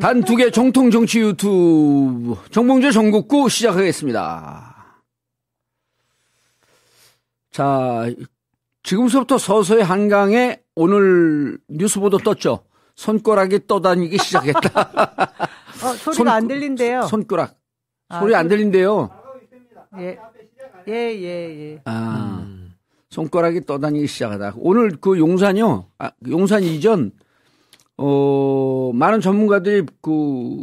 단 두 개 정통 정치 유튜브 정봉재 정국구 시작하겠습니다. 자, 지금서부터 서서히 한강에 오늘 뉴스 보도 떴죠. 손가락이 떠다니기 시작했다. 어, 소리가 손- 안 들린대요. 손가락. 아, 소리 안 들린대요. 예, 예, 예. 예. 아, 손가락이 떠다니기 시작하다. 오늘 그 용산이요. 아, 용산 이전, 어, 많은 전문가들이 그,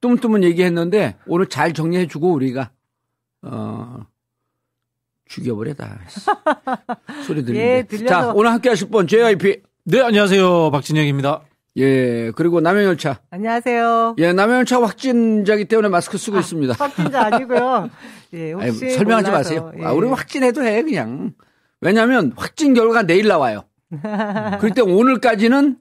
뜸뜸은 얘기했는데 오늘 잘 정리해 주고 우리가, 어, 죽여버려다. 소리 들리네. 예, 들려서- 자, 오늘 함께 하실 분, JYP. 네, 안녕하세요. 박진영입니다. 예, 그리고 남영열차. 안녕하세요. 예, 남영열차 확진자기 때문에 마스크 쓰고 있습니다. 확진자 아니고요. 예, 아니, 혹시 설명하지 몰라서, 마세요. 예. 아, 우리 확진해도 해, 그냥. 왜냐면, 확진 결과 내일 나와요. 그럴 때 오늘까지는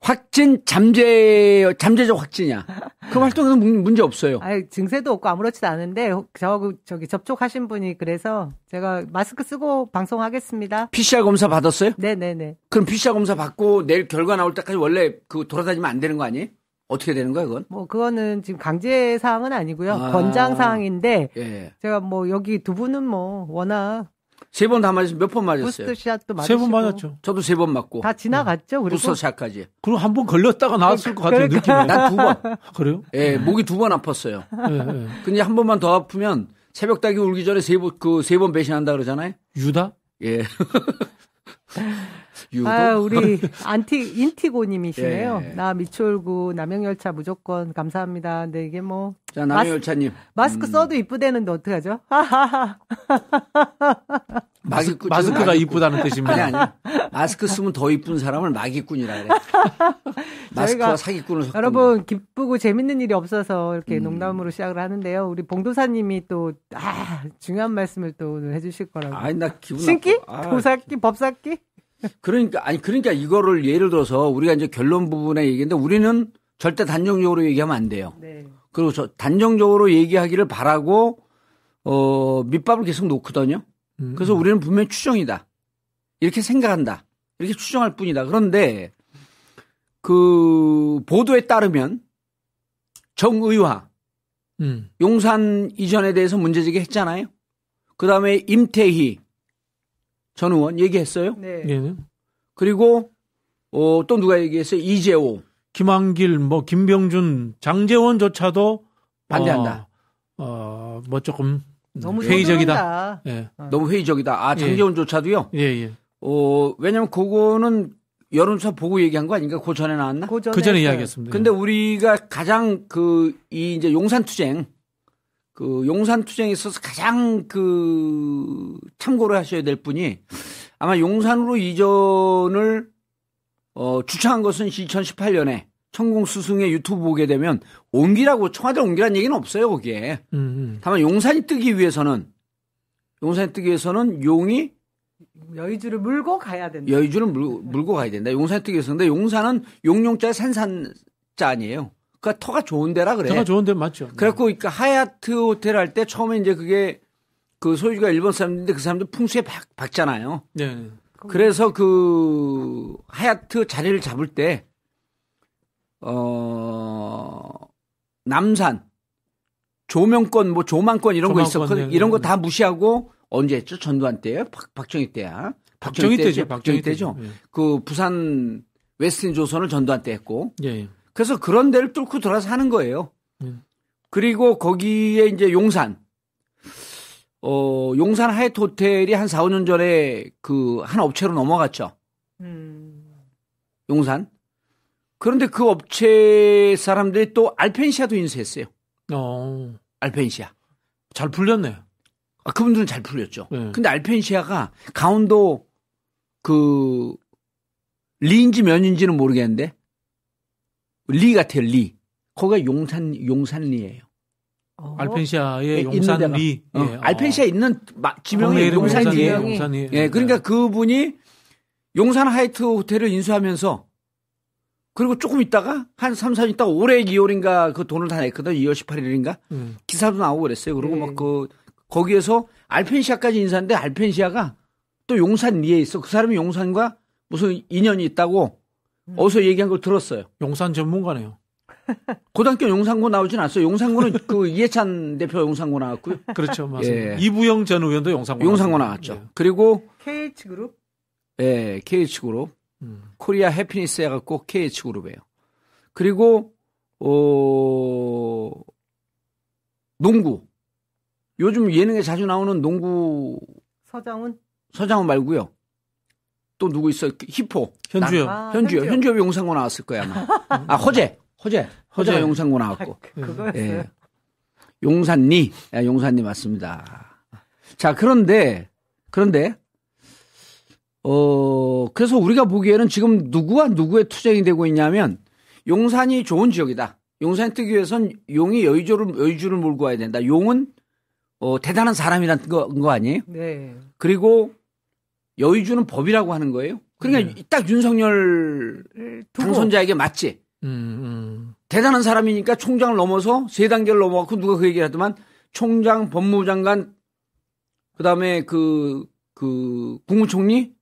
확진 잠재, 잠재적 확진이야. 그 활동에는 문- 문제 없어요. 아니, 증세도 없고 아무렇지도 않은데 저 저기 접촉하신 분이 그래서 제가 마스크 쓰고 방송하겠습니다. PCR 검사 받았어요? 네, 네, 네. 그럼 PCR 검사 받고 내일 결과 나올 때까지 원래 그 돌아다니면 안 되는 거 아니에요? 어떻게 되는 거야, 그건? 뭐 그거는 지금 강제 사항은 아니고요. 아. 권장 사항인데 예. 제가 뭐 여기 두 분은 뭐 워낙 세 번 다 맞았어요. 몇번 맞았어요? 부스트샷도 맞으시고 세번 맞았죠. 저도 세 번 맞고. 다 지나갔죠. 그리고 부스터샷까지. 그리고 한 번 걸렸다가 나왔을 것 같아요, 느낌이. 난두 번. 그래요? 예, 목이 두 번 아팠어요. 예, 예. 근데 한 번만 더 아프면 새벽 닭이 울기 전에 세 번, 그 세 번 배신한다 그러잖아요. 유다? 예. 유도? 아, 우리 안티 인티고님이시네요. 예. 나 미추홀구 남영열차 무조건 감사합니다. 근데 이게 뭐 자, 남해열차님. 마스크 써도 이쁘대는데 어떡하죠? 하하하. 마기꾼. 마스크가. 이쁘다는 뜻입니다. 아니, 아니. 마스크 쓰면 더 이쁜 사람을 마기꾼이라 그래. 마스크와 사기꾼을 섞은 여러분 기쁘고 재밌는 일이 없어서 이렇게 음. 농담으로 시작을 하는데요. 우리 봉도사님이 또 아, 중요한 말씀을 또 오늘 해주실 거. 거라고. 아니, 나 기분 신기? 나빠. 아, 도사기? 법사기? 그러니까, 아니, 그러니까 이거를 예를 들어서 우리가 이제 결론 부분에 얘기했는데 우리는 절대 단정적으로 얘기하면 안 돼요. 네. 그리고 저 단정적으로 얘기하기를 바라고, 어, 밑밥을 계속 놓거든요. 음. 그래서 우리는 분명히 추정이다. 이렇게 생각한다. 이렇게 추정할 뿐이다. 그런데 그 보도에 따르면 정의화 음. 용산 이전에 대해서 문제 제기 했잖아요. 그 다음에 임태희 전 의원 얘기했어요. 네. 예. 그리고 어, 또 누가 얘기했어요? 이재호 김한길, 뭐, 김병준, 장재원조차도 반대한다. 어, 어, 뭐 조금 너무 회의적이다. 서두른다. 예. 너무 회의적이다. 아 장재원조차도요. 예, 예. 어 왜냐면 그거는 여론조사 보고 얘기한 거 아닌가? 그 전에 나왔나? 그 전에, 그 전에. 이야기했습니다. 근데 우리가 가장 그 이 이제 용산 투쟁 그 용산 투쟁에 있어서 가장 그 참고를 하셔야 될 분이 아마 용산으로 이전을 어 주창한 것은 2018년에 천공 스승의 유튜브 보게 되면 옮기라고 청와대 옮기라는 얘기는 없어요 거기에. 음, 음. 다만 용산이 뜨기 위해서는 용산이 뜨기 위해서는 용이 여의주를 물고 가야 된다. 여의주를 물, 물고 가야 된다. 용산이 뜨기 위해서. 근데 용산은 용용자 산산자 아니에요. 그러니까 터가 좋은 데라 그래. 제가 좋은 데 맞죠. 그래갖고 그러니까 하얏트 호텔 할 때 처음에 이제 그게 그 소유주가 일본 사람인데 그 사람들 풍수에 박, 박잖아요. 네. 네. 그래서 그 하얏트 자리를 잡을 때, 어, 남산, 조명권, 뭐 조망권 이런 거 조망권, 있었거든. 네, 이런 거 네. 다 무시하고 언제 했죠? 전두환 때요? 박, 박정희 때야. 박정희 때죠. 때죠. 박정희 때죠. 예. 그 부산 웨스틴 조선을 전두환 때 했고. 예, 예. 그래서 그런 데를 뚫고 들어서 하는 거예요. 음. 그리고 거기에 이제 용산. 어, 용산 하얏트 호텔이 한 4, 5년 전에 그 한 업체로 넘어갔죠. 음. 용산. 그런데 그 업체 사람들이 또 알펜시아도 인수했어요. 어, 알펜시아. 잘 풀렸네. 아, 그분들은 잘 풀렸죠. 네. 근데 알펜시아가 강원도 그 리인지 면인지는 모르겠는데 리 같아요, 리. 거기가 용산 용산리예요. 어. 알펜시아의 예, 있는 용산리. 어, 예. 알펜시아 있는 마- 지명이 용산리예요. 용산리. 예, 그러니까 그분이 용산 하이트 호텔을 인수하면서 그리고 조금 있다가 한 3, 4년 있다가 올해 2월인가 그 돈을 다 냈거든. 2월 18일인가? 음. 기사도 나오고 그랬어요. 그리고 네. 막그 거기에서 알펜시아까지 인사했는데 알펜시아가 또 용산 리에 있어. 그 사람이 용산과 무슨 인연이 있다고 어디서 얘기한 걸 들었어요. 용산 전문가네요. 고등학교 용산고 나오진 않았어요. 용산고는 그 이해찬 대표 용산고 나왔고요. 그렇죠. 맞습니다. 예. 이부영 전 의원도 용산고 용산고. 나왔죠. 그리고 KH 그룹 예, KH그룹, 예. 음. 코리아 해피니스 해갖고 KH그룹이에요. 그리고 어 농구. 요즘 예능에 자주 나오는 농구 서장훈 서장훈 말고요. 또 누구 있어요? 그 히포. 현주요. 아, 현주요. 현주요. 현주엽이 용산고 나왔을 거야 아마. 아 허재. 허재. 허재가 허재. 용산고 아, 나왔고. 그- 그거였어요. 예. 용산리. 예, 용산리 맞습니다. 자, 그런데, 그런데, 어, 그래서 우리가 보기에는 지금 누구와 누구의 투쟁이 되고 있냐면 용산이 좋은 지역이다. 용산에 뜨기 위해선 용이 여의주를, 여의주를 몰고 와야 된다. 용은 어, 대단한 사람이라는 거, 거 아니에요? 네. 그리고 여의주는 법이라고 하는 거예요. 그러니까 딱 윤석열 당선자에게 맞지. 음, 음. 대단한 사람이니까 총장을 넘어서 세 단계를 넘어갔고 누가 그 얘기를 하더만 총장, 법무부 장관, 그 다음에 그, 그, 국무총리,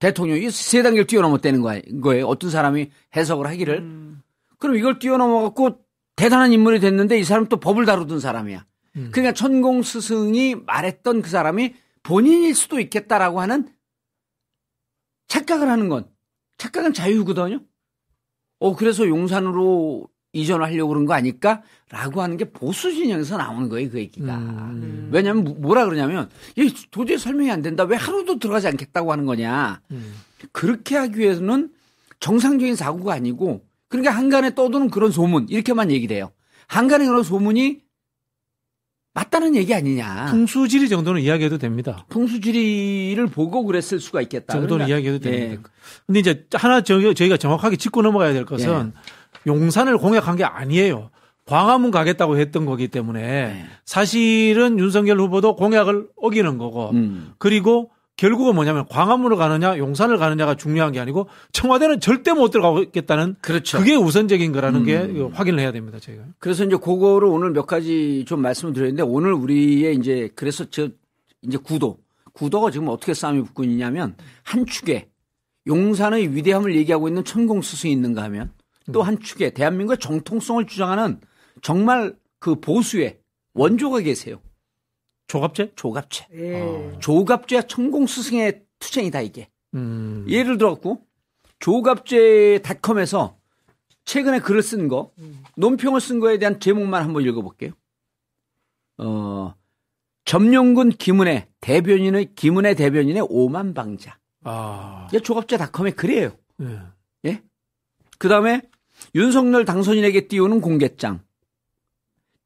대통령, 이 세 단계를 뛰어넘었다는 거예요. 어떤 사람이 해석을 하기를. 음, 그럼 이걸 뛰어넘어갖고 대단한 인물이 됐는데 이 사람 또 법을 다루던 사람이야. 음. 그러니까 천공 스승이 말했던 그 사람이 본인일 수도 있겠다라고 하는 착각을 하는 건 착각은 자유거든요. 어 그래서 용산으로 이전을 하려고 그런 거 아닐까라고 하는 게 보수 진영에서 나오는 거예요 그 얘기가. 음. 왜냐하면 뭐- 뭐라 그러냐면 이 도저히 설명이 안 된다. 왜 하루도 들어가지 않겠다고 하는 거냐. 음. 그렇게 하기 위해서는 정상적인 사고가 아니고 그러니까 한간에 떠도는 그런 소문 이렇게만 얘기를 해요. 한간에 그런 소문이 맞다는 얘기 아니냐. 풍수지리 정도는 이야기해도 됩니다. 풍수지리를 보고 그랬을 수가 있겠다. 정도는 그러니까, 이야기해도 예. 됩니다. 근데 이제 하나 저희, 저희가 정확하게 짚고 넘어가야 될 것은 예. 용산을 공약한 게 아니에요. 광화문 가겠다고 했던 거기 때문에 예. 사실은 윤석열 후보도 공약을 어기는 거고 음. 그리고 결국은 뭐냐면 광화문을 가느냐 용산을 가느냐가 중요한 게 아니고 청와대는 절대 못 들어가겠다는 그렇죠. 그게 우선적인 거라는 게 음. 이거 확인을 해야 됩니다. 저희가. 그래서 이제 그거를 오늘 몇 가지 좀 말씀을 드렸는데 오늘 우리의 이제 그래서 저 이제 구도 구도가 지금 어떻게 싸움이 붙고 있냐면 한 축에 용산의 위대함을 얘기하고 있는 천공 스승이 있는가 하면 또 한 축에 대한민국의 정통성을 주장하는 정말 그 보수의 원조가 계세요. 조갑제? 조갑제. 예. 조갑제와 천공 스승의 투쟁이다 이게. 음. 예를 들어갖고 조갑제닷컴에서 최근에 글을 쓴 거, 논평을 쓴 거에 대한 제목만 한번 읽어볼게요. 어, 점령군 김은혜 대변인의 김은혜 대변인의 오만 방자. 아. 이게 조갑제닷컴의 글이에요. 네. 예. 그 다음에 윤석열 당선인에게 띄우는 공개장.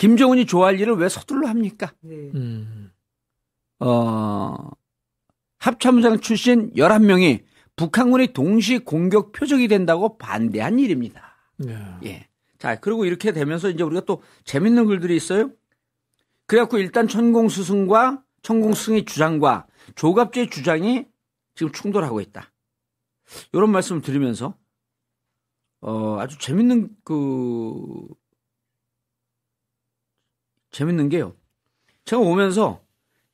김정은이 좋아할 일을 왜 서둘러 합니까? 네. 음. 어, 합참장 출신 11명이 북한군의 동시 공격 표적이 된다고 반대한 일입니다. 네. 예. 자, 그리고 이렇게 되면서 이제 우리가 또 재밌는 글들이 있어요. 그래갖고 일단 천공 스승과 천공 스승의 주장과 조갑제의 주장이 지금 충돌하고 있다. 이런 말씀을 드리면서, 어, 아주 재밌는 그, 재밌는 게요. 제가 오면서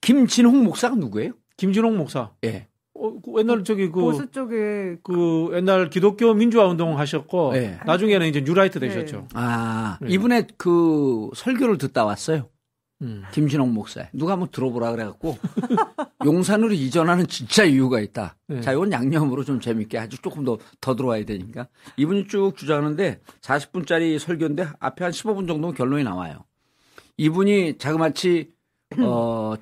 김진홍 목사가 누구예요? 김진홍 목사. 예. 어, 그 옛날 저기 그, 보수 쪽에 그 옛날 기독교 민주화 운동 하셨고 네. 나중에는 이제 뉴라이트 네. 되셨죠. 아, 네. 이분의 그 설교를 듣다 왔어요. 음. 김진홍 목사. 누가 한번 들어보라 그래갖고 용산으로 이전하는 진짜 이유가 있다. 네. 자, 이건 양념으로 좀 재밌게 아주 조금 더, 더 들어와야 되니까. 이분이 쭉 주장하는데 40분짜리 설교인데 앞에 한 15분 정도면 결론이 나와요. 이분이 자그마치, 어,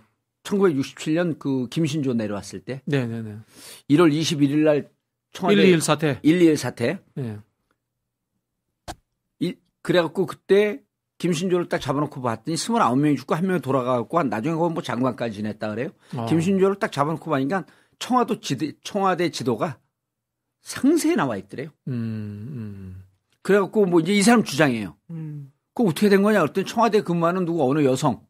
1967년 그 김신조 내려왔을 때 네네네. 1월 21일 날 청와대 121 사태. 121 사태. 네. 이- 그래갖고 그때 김신조를 딱 잡아놓고 봤더니 29명이 죽고 한 명이 돌아가갖고 한 나중에 그건 뭐 장관까지 지냈다 그래요. 어. 김신조를 딱 잡아놓고 보니까 청와도 지도, 청와대 지도가 상세히 나와 있더래요. 음, 음. 그래갖고 뭐 이제 이 사람 주장이에요. 음. 그 어떻게 된 거냐 그랬더니 청와대 근무하는 누구 어느 여성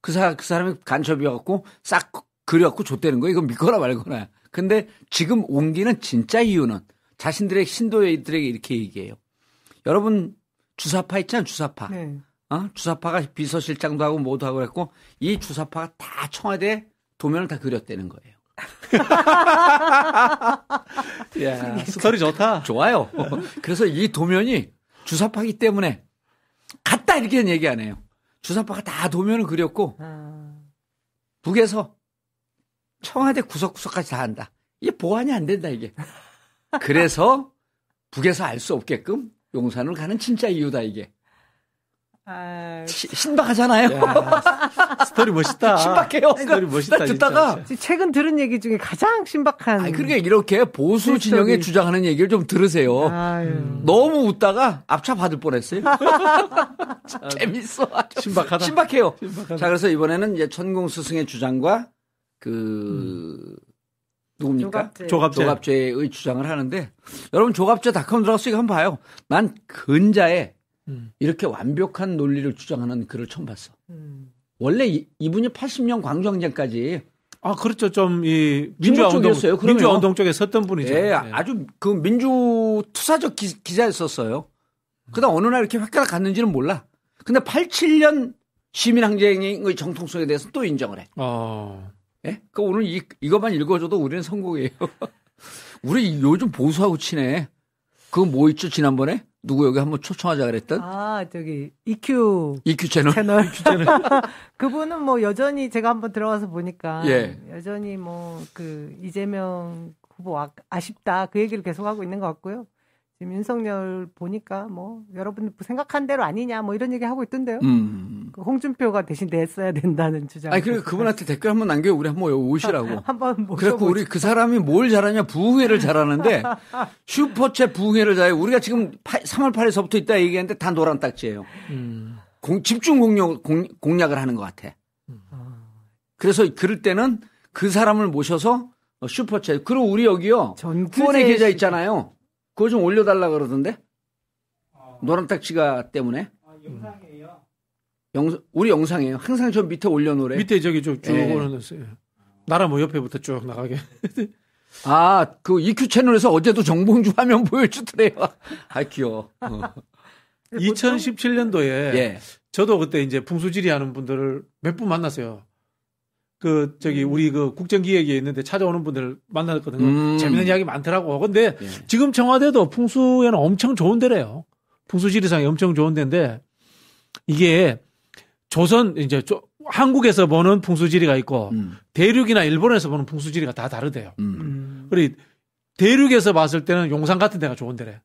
그 사람 그 사람이 간첩이어갖고 싹 그려갖고 줬다는 거예요. 이건 믿거나 말거나. 근데 지금 옮기는 진짜 이유는 자신들의 신도들에게 이렇게 얘기해요. 여러분 주사파 있잖아요. 주사파. 네. 어? 주사파가 비서실장도 하고 뭐도 하고 그랬고 이 주사파가 다 청와대 도면을 다 그렸다는 거예요. 야, 스토리 좋다. 좋아요. 그래서 이 도면이 주사파기 때문에 갔다 이렇게는 얘기 안 해요. 주사파가 다 도면을 그렸고 아, 북에서 청와대 구석구석까지 다 안다. 이게 보안이 안 된다 이게. 그래서 북에서 알 수 없게끔 용산을 가는 진짜 이유다 이게. 아, 시- 신박하잖아요. 야, 스토리 멋있다. 신박해요. 스토리 멋있다. 나 듣다가 진짜. 최근 들은 얘기 중에 가장 신박한. 아니 그러니까 이렇게 보수 진영에 주장하는 얘기를 좀 들으세요. 아유. 음. 너무 웃다가 압차 받을 뻔했어요. 재밌어. 신박하다. 신박해요. 신박하다. 자 그래서 이번에는 이제 천공 스승의 주장과 그 누굽니까? 조갑제. 조갑제. 조갑제 의 주장을 하는데 여러분 조갑제닷컴 들어가서 이거 한번 봐요. 난 근자에 음. 이렇게 완벽한 논리를 주장하는 글을 처음 봤어. 음. 원래 이, 이분이 80년 광주항쟁까지 아, 그렇죠. 좀, 이, 민주화 운동, 쪽이었어요. 민주화 운동 쪽에 섰던 분이죠. 예, 네. 아주 그 민주 투사적 기, 기자였었어요. 그다 어느 날 이렇게 획가락 갔는지는 몰라. 근데 87년 시민항쟁의 정통성에 대해서 또 인정을 해. 어. 예? 그 오늘 이, 이것만 읽어줘도 우리는 성공이에요. 우리 요즘 보수하고 치네. 그거 뭐 있죠, 지난번에? 누구 여기 한번 초청하자 그랬던? 아, 저기, EQ EQ 채널. 채널. 그분은 뭐 여전히 제가 한번 들어가서 보니까 예. 여전히 뭐 그 이재명 후보 아, 아쉽다 그 얘기를 계속 하고 있는 것 같고요. 지금 윤석열 보니까 뭐 여러분 생각한 대로 아니냐 뭐 이런 얘기 하고 있던데요. 음. 그 홍준표가 대신 냈어야 된다는 주장. 아니, 그러니까 그분한테 댓글 한번 남겨 우리 한번 여기 오시라고. 한번 그래갖고 우리 그 사람이 뭘 잘하냐 부흥회를 잘하는데 슈퍼챗 부흥회를 잘해 우리가 지금 3월 8일서부터 있다 얘기했는데 다 노란 딱지예요. 음. 공- 집중 공략, 공, 공략을 하는 것 같아. 그래서 그럴 때는 그 사람을 모셔서 어, 슈퍼챗 그리고 우리 여기요 후원의 계좌 씨- 있잖아요. 그거 좀 올려달라 그러던데 노란 딱지가 때문에. 영상 우리 영상이에요. 항상 저 밑에 올려놓으래. 밑에 저기 쭉, 쭉 예. 올려놨어요. 나라 뭐 옆에부터 쭉 나가게. 아, 그 EQ 채널에서 어제도 정봉주 화면 보여주더래요. 아, 귀여워. 어. 2017년도에 예. 저도 그때 이제 풍수지리 하는 분들을 몇 분 만났어요. 그 저기 우리 그 국정기획에 있는데 찾아오는 분들 만났거든요. 음. 재밌는 이야기 많더라고. 근데 예. 지금 청와대도 풍수에는 엄청 좋은 데래요. 풍수지리상이 엄청 좋은 데인데 이게 조선 이제 조- 한국에서 보는 풍수지리가 있고 음, 대륙이나 일본에서 보는 풍수지리가 다 다르대요. 음, 음. 그리고 대륙에서 봤을 때는 용산 같은 데가 좋은 데래.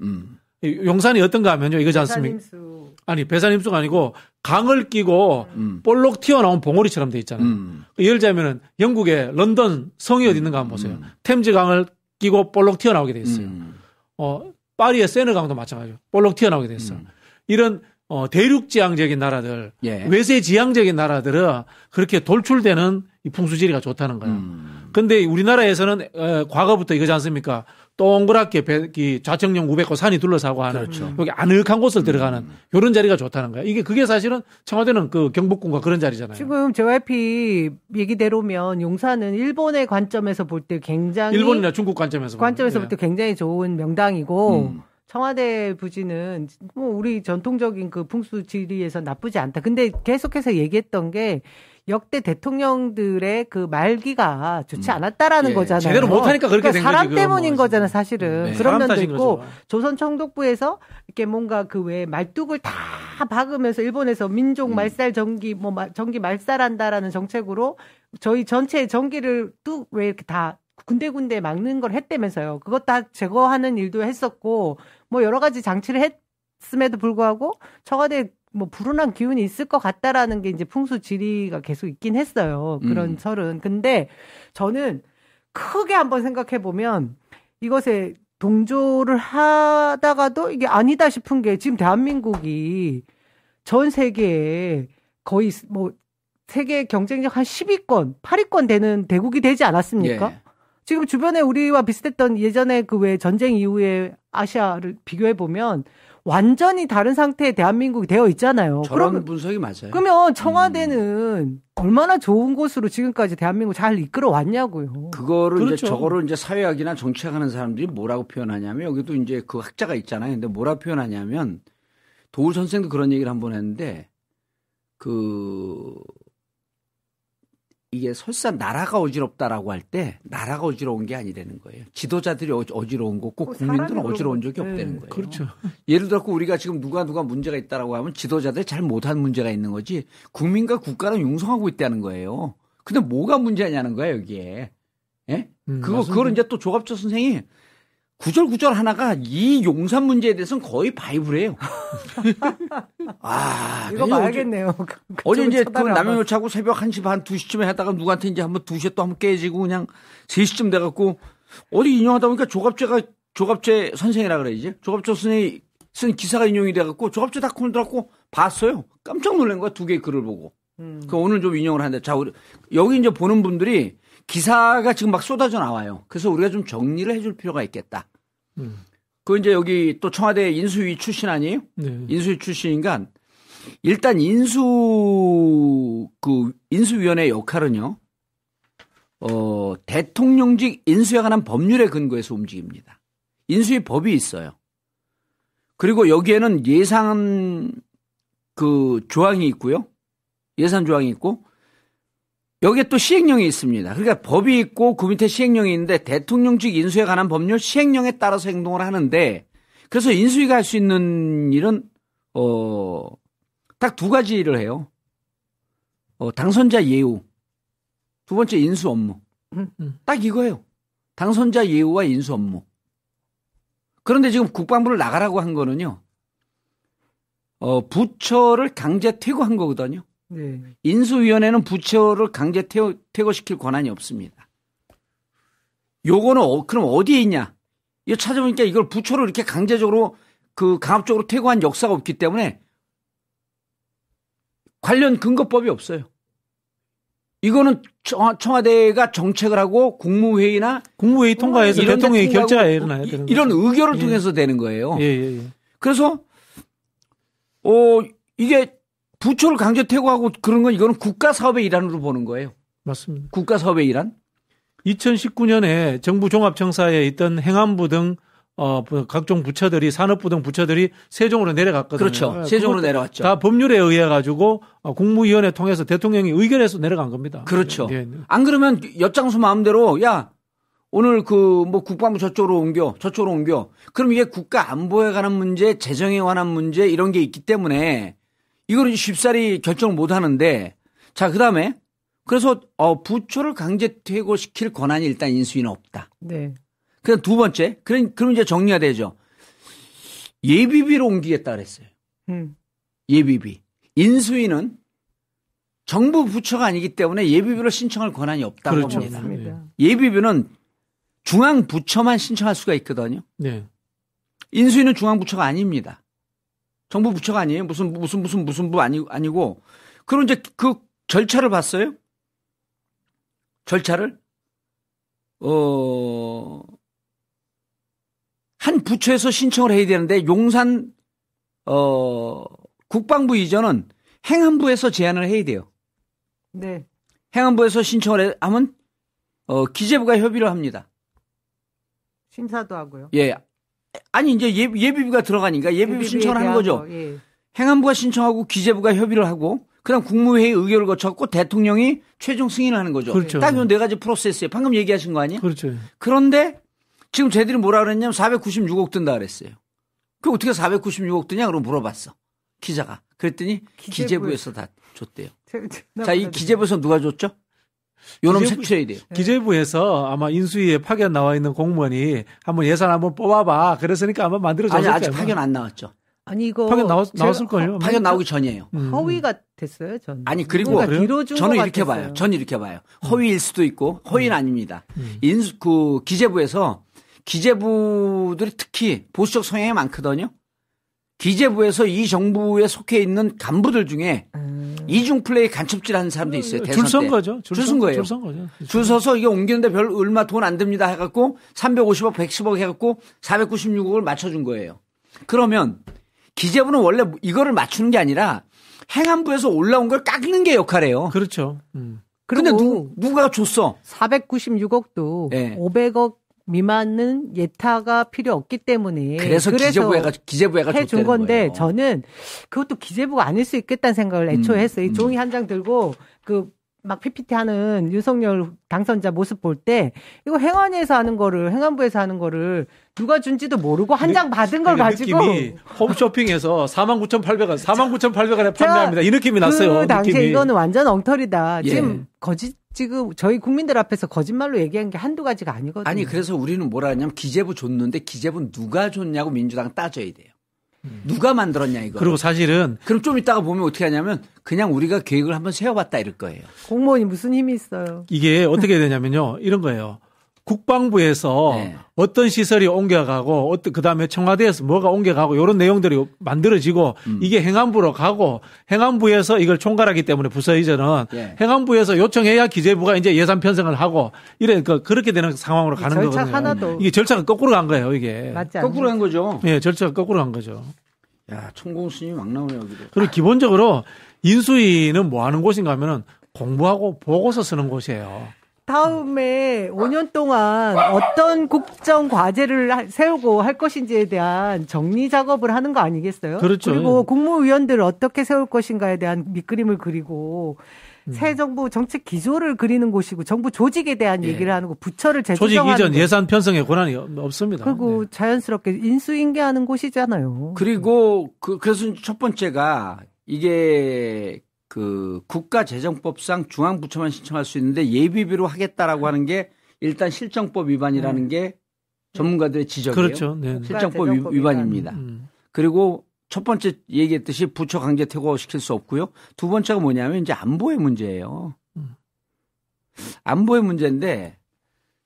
음. 이 용산이 어떤가 하면요. 이거지 않습니까? 사님수. 아니 배산임수가 아니고 강을 끼고 음. 볼록 튀어나온 봉오리처럼 돼 있잖아요. 음. 예를 들자면은 영국의 런던 성이 어디 있는가 한번 보세요. 음. 템즈 강을 끼고 볼록 튀어나오게 돼 있어요. 음. 어 파리의 세느 강도 마찬가지로 볼록 튀어나오게 돼 있어. 음. 이런 어 대륙 지향적인 나라들, 예. 외세 지향적인 나라들은 그렇게 돌출되는 이 풍수지리가 좋다는 거예요. 음. 근데 우리나라에서는 어, 과거부터 이거지 않습니까? 동그랗게 배, 이 좌청령 우백고 산이 둘러싸고 하는 그렇죠. 여기 아늑한 곳을 들어가는 이런 자리가 좋다는 거야. 이게 그게 사실은 청와대는 그 경복궁과 그런 자리잖아요. 지금 JYP 얘기대로면 용산은 일본의 관점에서 볼 때 굉장히 일본이나 중국 관점에서. 관점에서 볼때 굉장히 좋은 명당이고 음. 청와대 부지는 뭐 우리 전통적인 그 풍수 지리에서 나쁘지 않다. 근데 계속해서 얘기했던 게 역대 대통령들의 그 말기가 좋지 음. 않았다라는 예, 거잖아요. 제대로 못하니까 그렇게 된 사람 거지, 때문인 뭐. 거잖아, 사실은. 네. 그런 면도 있고 거죠. 조선 청독부에서 이렇게 뭔가 그외 말뚝을 다 박으면서 일본에서 민족 음. 말살 전기 뭐 마- 전기 말살한다라는 정책으로 저희 전체 전기를 뚝왜 이렇게 다 군데군데 막는 걸 했다면서요. 그것 다 제거하는 일도 했었고 뭐 여러 가지 장치를 했음에도 불구하고 청와대 뭐 불운한 기운이 있을 것 같다라는 게 이제 풍수 지리가 계속 있긴 했어요. 그런 음. 설은. 근데 저는 크게 한번 생각해 보면 이것에 동조를 하다가도 이게 아니다 싶은 게 지금 대한민국이 전 세계에 거의 뭐 세계 경쟁력 한 10위권, 8위권 되는 대국이 되지 않았습니까? 예. 지금 주변에 우리와 비슷했던 예전에 그 왜 전쟁 이후에 아시아를 비교해 보면 완전히 다른 상태의 대한민국이 되어 있잖아요. 저런 그러면 분석이 맞아요. 그러면 청와대는 얼마나 좋은 곳으로 지금까지 대한민국 잘 이끌어 왔냐고요. 그거를 그렇죠. 이제 저거를 이제 사회학이나 정치학 하는 사람들이 뭐라고 표현하냐면 여기도 이제 그 학자가 있잖아요. 근데 뭐라 표현하냐면 도울 선생도 그런 얘기를 한 번 했는데 그 이게 설사 나라가 어지럽다라고 할 때 나라가 어지러운 게 아니라는 거예요. 지도자들이 어- 어지러운 거고 그 국민들은 어지러운 적이 거- 없다는 네, 거예요. 그렇죠. 예를 들어 우리가 지금 누가 누가 문제가 있다라고 하면 지도자들이 잘 못한 문제가 있는 거지 국민과 국가는 융성하고 있다는 거예요. 근데 뭐가 문제냐는 거야 여기에. 예? 음, 그거 맞습니다. 그걸 이제 또 조갑조 선생이 구절 구절 하나가 이 용산 문제에 대해서는 거의 바이블이에요. 아, 이거 말겠네요. 어제 이제 그 남양유차고 새벽 1시 반 2시쯤에 하다가 누구한테 이제 한번 2시에 또 한번 깨지고 그냥 3시쯤 돼갖고 어디 인용하다 보니까 조갑제가 조갑제 선생이라 그래야지. 조갑제 선생이 쓴 기사가 인용이 돼갖고 조갑제 닷컴을 들어갖고 봤어요. 깜짝 놀란 거야. 두 개의 글을 보고. 음. 그 오늘 좀 인용을 하는데 자, 우리 여기 이제 보는 분들이 기사가 지금 막 쏟아져 나와요. 그래서 우리가 좀 정리를 해줄 필요가 있겠다. 음. 그 이제 여기 또 청와대 인수위 출신 아니에요? 네. 인수위 출신이니까 일단 인수 그 인수위원회 역할은요. 어, 대통령직 인수에 관한 법률에 근거해서 움직입니다. 인수위 법이 있어요. 그리고 여기에는 예산 그 조항이 있고요. 예산 조항이 있고 여기에 또 시행령이 있습니다. 그러니까 법이 있고 그 밑에 시행령이 있는데 대통령직 인수에 관한 법률 시행령에 따라서 행동을 하는데 그래서 인수위가 할 수 있는 일은 어, 딱 두 가지 일을 해요. 어, 당선자 예우. 두 번째 인수 업무. 음. 딱 이거예요. 당선자 예우와 인수 업무. 그런데 지금 국방부를 나가라고 한 거는요. 어, 부처를 강제 퇴거한 거거든요. 네. 인수위원회는 부처를 강제 퇴거, 퇴거시킬 권한이 없습니다. 요거는 어, 그럼 어디에 있냐? 이거 찾아보니까 이걸 부처를 이렇게 강제적으로 그 강압적으로 퇴거한 역사가 없기 때문에 관련 근거법이 없어요. 이거는 청- 청와대가 정책을 하고 국무회의나 국무회의 통과해서 대통령이 결재가 일어나야 되는 이런 거죠. 의결을 예. 통해서 되는 거예요. 예, 예, 예. 그래서 어 이게 부처를 강제 퇴거하고 그런 건 이거는 국가 사업의 일환으로 보는 거예요. 맞습니다. 국가 사업의 일환. 2019년에 정부 종합청사에 있던 행안부 등 어, 뭐 각종 부처들이 산업부 등 부처들이 세종으로 내려갔거든요. 그렇죠. 예, 세종으로 내려왔죠. 다 법률에 의해 가지고 어, 국무위원회 통해서 대통령이 의결해서 내려간 겁니다. 그렇죠. 예, 예. 안 그러면 엿장수 마음대로 야 오늘 그 뭐 국방부 저쪽으로 옮겨 저쪽으로 옮겨 그럼 이게 국가 안보에 관한 문제 재정에 관한 문제 이런 게 있기 때문에 이거를 쉽사리 결정을 못 하는데 자 그 다음에 그래서 어 부처를 강제 퇴거시킬 권한이 일단 인수위는 없다. 네. 그럼 두 번째 그럼 그럼 이제 정리가 되죠. 예비비로 옮기겠다 그랬어요. 음. 예비비. 인수위는 정부 부처가 아니기 때문에 예비비를 신청할 권한이 없다고 그렇죠. 합니다. 맞습니다. 예비비는 중앙 부처만 신청할 수가 있거든요. 네. 인수위는 중앙 부처가 아닙니다. 정부 부처가 아니에요. 무슨 무슨 무슨 무슨 부 아니 아니고 그럼 이제 그 절차를 봤어요? 절차를 어. 한 부처에서 신청을 해야 되는데 용산 어 국방부 이전은 행안부에서 제안을 해야 돼요. 네. 행안부에서 신청을 해- 하면 어 기재부가 협의를 합니다. 심사도 하고요. 예. 아니 이제 예, 예비비가 들어가니까 예비비 신청을 하는 거죠. 거, 예. 행안부가 신청하고 기재부가 협의를 하고 그다음 국무회의 의결을 거쳤고 대통령이 최종 승인을 하는 거죠. 그렇죠. 딱이 네 가지 프로세스에 방금 얘기하신 거 아니에요? 그렇죠. 그런데 지금 쟤들이 뭐라 그랬냐면 496억 든다 그랬어요. 그 어떻게 496억 드냐 그러고 물어봤어. 기자가. 그랬더니 기재부에서. 기재부에서 다 줬대요. 자, 이 기재부에서 누가 줬죠? 요놈 기재부- 색출해야 돼요. 기재부에서 아마 인수위에 파견 나와 있는 공무원이 한번 예산 한번 뽑아봐. 그랬으니까 아마 만들어졌을 아니, 아직 거예요. 파견 안 나왔죠. 아니 이거 파견 나왔, 제가 나왔을걸요. 파견 나오기 전이에요. 음. 허위가 됐어요, 전. 아니, 그리고 준 저는 것 이렇게 같았어요. 봐요. 저는 이렇게 봐요. 허위일 수도 있고 허위는 아닙니다. 음. 인수 그 기재부에서 기재부들이 특히 보수적 성향이 많거든요. 기재부에서 이 정부에 속해 있는 간부들 중에 음. 이중 플레이 간첩질 하는 사람도 있어요. 대선 줄선 때. 거죠. 줄선 거예요. 줄선 거죠. 줄 서서 이게 옮기는데 별 얼마 돈 안 듭니다 해갖고 350억, 110억 해갖고 496억을 맞춰준 거예요. 그러면 기재부는 원래 이거를 맞추는 게 아니라 행안부에서 올라온 걸 깎는 게 역할이에요. 그렇죠. 음. 근데 그리고 누, 누가 줬어? 496억도 예. 500억 미만은 예타가 필요 없기 때문에 그래서, 기재부가 기재부가 해준 건데 거예요. 저는 그것도 기재부가 아닐 수 있겠다는 생각을 애초에 음, 했어요. 이 음. 종이 한 장 들고 그 막 PPT 하는 윤석열 당선자 모습 볼 때 이거 행안위에서 하는 거를 행안부에서 하는 거를 누가 준지도 모르고 한 장 받은 걸 가지고 느낌이 홈쇼핑에서 49,800원, 49,800원에 판매합니다. 이 느낌이 났어요. 그 당시에 느낌이. 이거는 완전 엉터리다. 예. 지금 거짓 지금 저희 국민들 앞에서 거짓말로 얘기한 게 한두 가지가 아니거든요. 아니 그래서 우리는 뭐라 하냐면 기재부 줬는데 기재부 누가 줬냐고 민주당 따져야 돼요. 누가 만들었냐 이거. 그리고 사실은 그럼 좀 이따가 보면 어떻게 하냐면 그냥 우리가 계획을 한번 세워봤다 이럴 거예요. 공무원이 무슨 힘이 있어요. 이게 어떻게 되냐면요. 이런 거예요. 국방부에서 네. 어떤 시설이 옮겨가고 어떤 그다음에 청와대에서 뭐가 옮겨가고 이런 내용들이 만들어지고 음. 이게 행안부로 가고 행안부에서 이걸 총괄하기 때문에 부서 이전은 예. 행안부에서 요청해야 기재부가 이제 예산 편성을 하고 이래 그 그렇게 되는 상황으로 가는 절차 거거든요. 하나도 이게 절차가 거꾸로 간 거예요, 이게. 맞지 않아요? 거꾸로 한 거죠. 예, 절차가 거꾸로 간 거죠. 야 총공순이 막 나오네 여기도. 그리고 기본적으로 인수위는 뭐 하는 곳인가 하면은 공부하고 보고서 쓰는 곳이에요. 다음에 5년 동안 어떤 국정 과제를 하- 세우고 할 것인지에 대한 정리 작업을 하는 거 아니겠어요? 그렇죠. 그리고 국무위원들을 어떻게 세울 것인가에 대한 밑그림을 그리고 음. 새 정부 정책 기조를 그리는 곳이고 정부 조직에 대한 예. 얘기를 하는 거 부처를 조직 재조정하는 이전 곳. 예산 편성의 권한이 없습니다. 그리고 네. 자연스럽게 인수인계하는 곳이잖아요. 그리고 그 그래서 첫 번째가 이게 그 국가재정법상 중앙부처만 신청할 수 있는데 예비비로 하겠다라고 하는 게 일단 실정법 위반이라는 게 전문가들의 지적이에요. 그렇죠. 네. 네. 실정법 위- 위반입니다. 음. 그리고 첫 번째 얘기했듯이 부처 강제 퇴거시킬 수 없고요. 두 번째가 뭐냐면 이제 안보의 문제예요. 음. 안보의 문제인데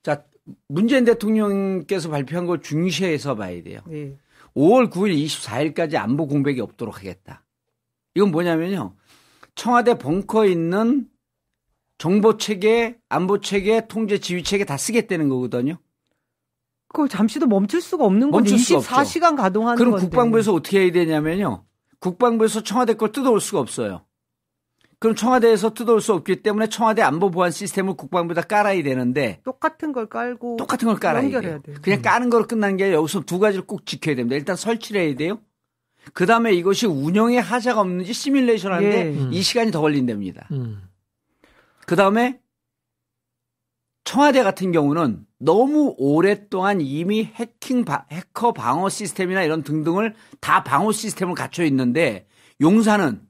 자 문재인 대통령께서 발표한 걸 중시해서 봐야 돼요. 예. 5월 9일 24일까지 안보 공백이 없도록 하겠다. 이건 뭐냐면요. 청와대 벙커에 있는 정보 체계, 안보 체계, 통제 지휘 체계 다 쓰겠다는 거거든요. 그걸 잠시도 멈출 수가 없는 거죠. 멈출 수가 24시간 가동하는 그럼 건데. 국방부에서 어떻게 해야 되냐면요. 국방부에서 청와대 걸 뜯어올 수가 없어요. 그럼 청와대에서 뜯어올 수 없기 때문에 청와대 안보 보안 시스템을 국방부에다 깔아야 되는데 똑같은 걸 깔고 똑같은 걸 깔아야 돼요. 돼요. 음. 그냥 까는 거로 끝난 게 여기서 두 가지를 꼭 지켜야 됩니다. 일단 설치를 해야 돼요. 그 다음에 이것이 운영에 하자가 없는지 시뮬레이션 하는데 예. 음. 이 시간이 더 걸린답니다. 음. 그 다음에 청와대 같은 경우는 너무 오랫동안 이미 해킹, 바- 해커 방어 시스템이나 이런 등등을 다 방어 시스템을 갖춰 있는데 용사는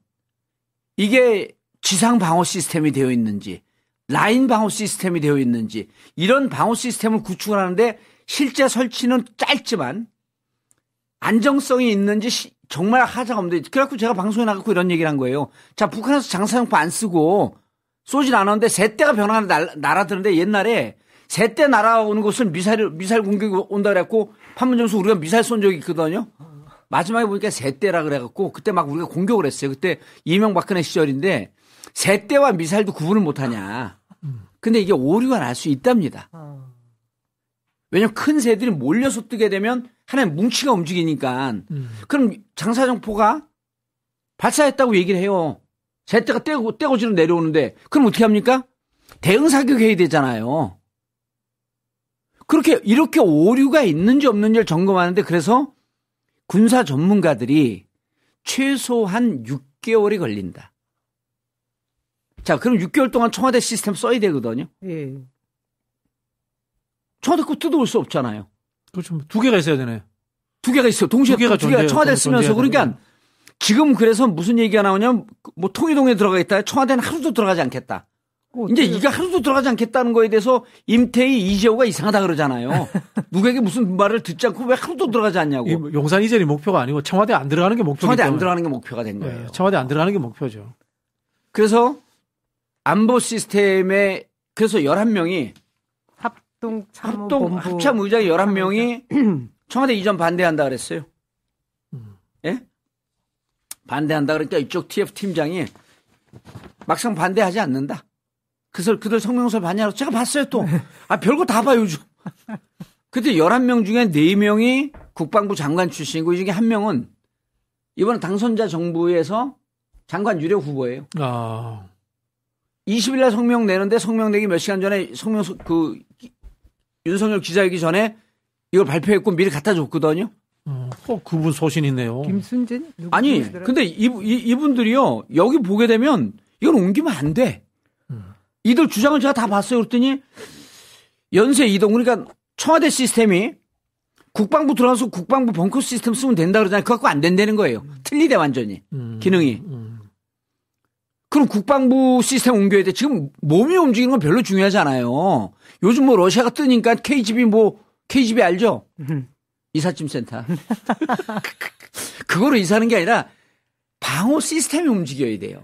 이게 지상 방어 시스템이 되어 있는지 라인 방어 시스템이 되어 있는지 이런 방어 시스템을 구축을 하는데 실제 설치는 짧지만 안정성이 있는지 시- 정말 하자가 없는데 그래갖고 제가 방송에 나가고 이런 얘기를 한 거예요. 자 북한에서 장사용포 안 쓰고 쏘진 않았는데 새떼가 변화하는 날, 날아드는데 옛날에 새떼 날아오는 곳을 미사일 미사일 공격이 온다 그래갖고 판문점에서 우리가 미사일 쏜 적이 있거든요. 마지막에 보니까 새떼라 그래갖고 그때 막 우리가 공격을 했어요. 그때 이명박근혜 시절인데 새떼와 미사일도 구분을 못하냐. 근데 이게 오류가 날 수 있답니다. 어. 왜냐면 큰 새들이 몰려서 뜨게 되면 하나의 뭉치가 움직이니까 음. 그럼 장사정포가 발사했다고 얘기를 해요. 새떼가 떼고 떼고지로 내려오는데 그럼 어떻게 합니까? 대응 사격해야 되잖아요. 그렇게 이렇게 오류가 있는지 없는지를 점검하는데 그래서 군사 전문가들이 최소한 6개월이 걸린다. 자, 그럼 6개월 동안 청와대 시스템 써야 되거든요. 예. 청와대 거 뜯어올 수 없잖아요. 그렇죠. 두 개가 있어야 되네. 두 개가 있어요. 동시에 두 개가 두 개가. 청와대 쓰면서 존재해야 그러니까 지금 그래서 무슨 얘기가 나오냐면 뭐 통일동에 들어가겠다. 청와대는 하루도 들어가지 않겠다. 어, 이제 이게 하루도 들어가지 않겠다는 거에 대해서 임태희 이재호가 이상하다 그러잖아요. 누구에게 무슨 말을 듣지 않고 왜 하루도 들어가지 않냐고. 이 용산 이전이 목표가 아니고 청와대 안 들어가는 게 목표기 청와대 안 때문에. 들어가는 게 목표가 된 거예요. 네, 청와대 안 들어가는 게 목표죠. 그래서 안보 시스템에 그래서 11명이 합동 합참 의장이 11명이 청와대 이전 반대한다 그랬어요. 예? 반대한다 그러니까 이쪽 TF 팀장이 막상 반대하지 않는다. 그래서 그들 성명서 반대하고 제가 봤어요 또. 아 별거 다 봐요 요즘. 그때 11명 중에 4명이 국방부 장관 출신이고 이 중에 한 명은 이번 당선자 정부에서 장관 유력 후보예요. 아, 20일 날 성명 내는데 성명 내기 몇 시간 전에 성명 소- 그 윤석열 기자회기 전에 이걸 발표했고 미리 갖다 줬거든요. 어, 어, 그분 소신 있네요. 김순진 누구 아니, 누구시더라? 근데 이, 이, 이 분들이요, 여기 보게 되면 이건 옮기면 안 돼. 음. 이들 주장을 제가 다 봤어요. 그랬더니 연쇄 이동 그러니까 청와대 시스템이 국방부 들어가서 국방부 벙커 시스템 쓰면 된다 그러잖아요. 그거 갖고 안 된다는 거예요. 틀리대 완전히 음. 기능이. 음. 그럼 국방부 시스템 옮겨야 돼. 지금 몸이 움직이는 건 별로 중요하지 않아요. 요즘 뭐 러시아가 뜨니까 KGB 뭐 KGB 알죠? 이삿짐 센터. 그거로 이사하는 게 아니라 방어 시스템이 움직여야 돼요.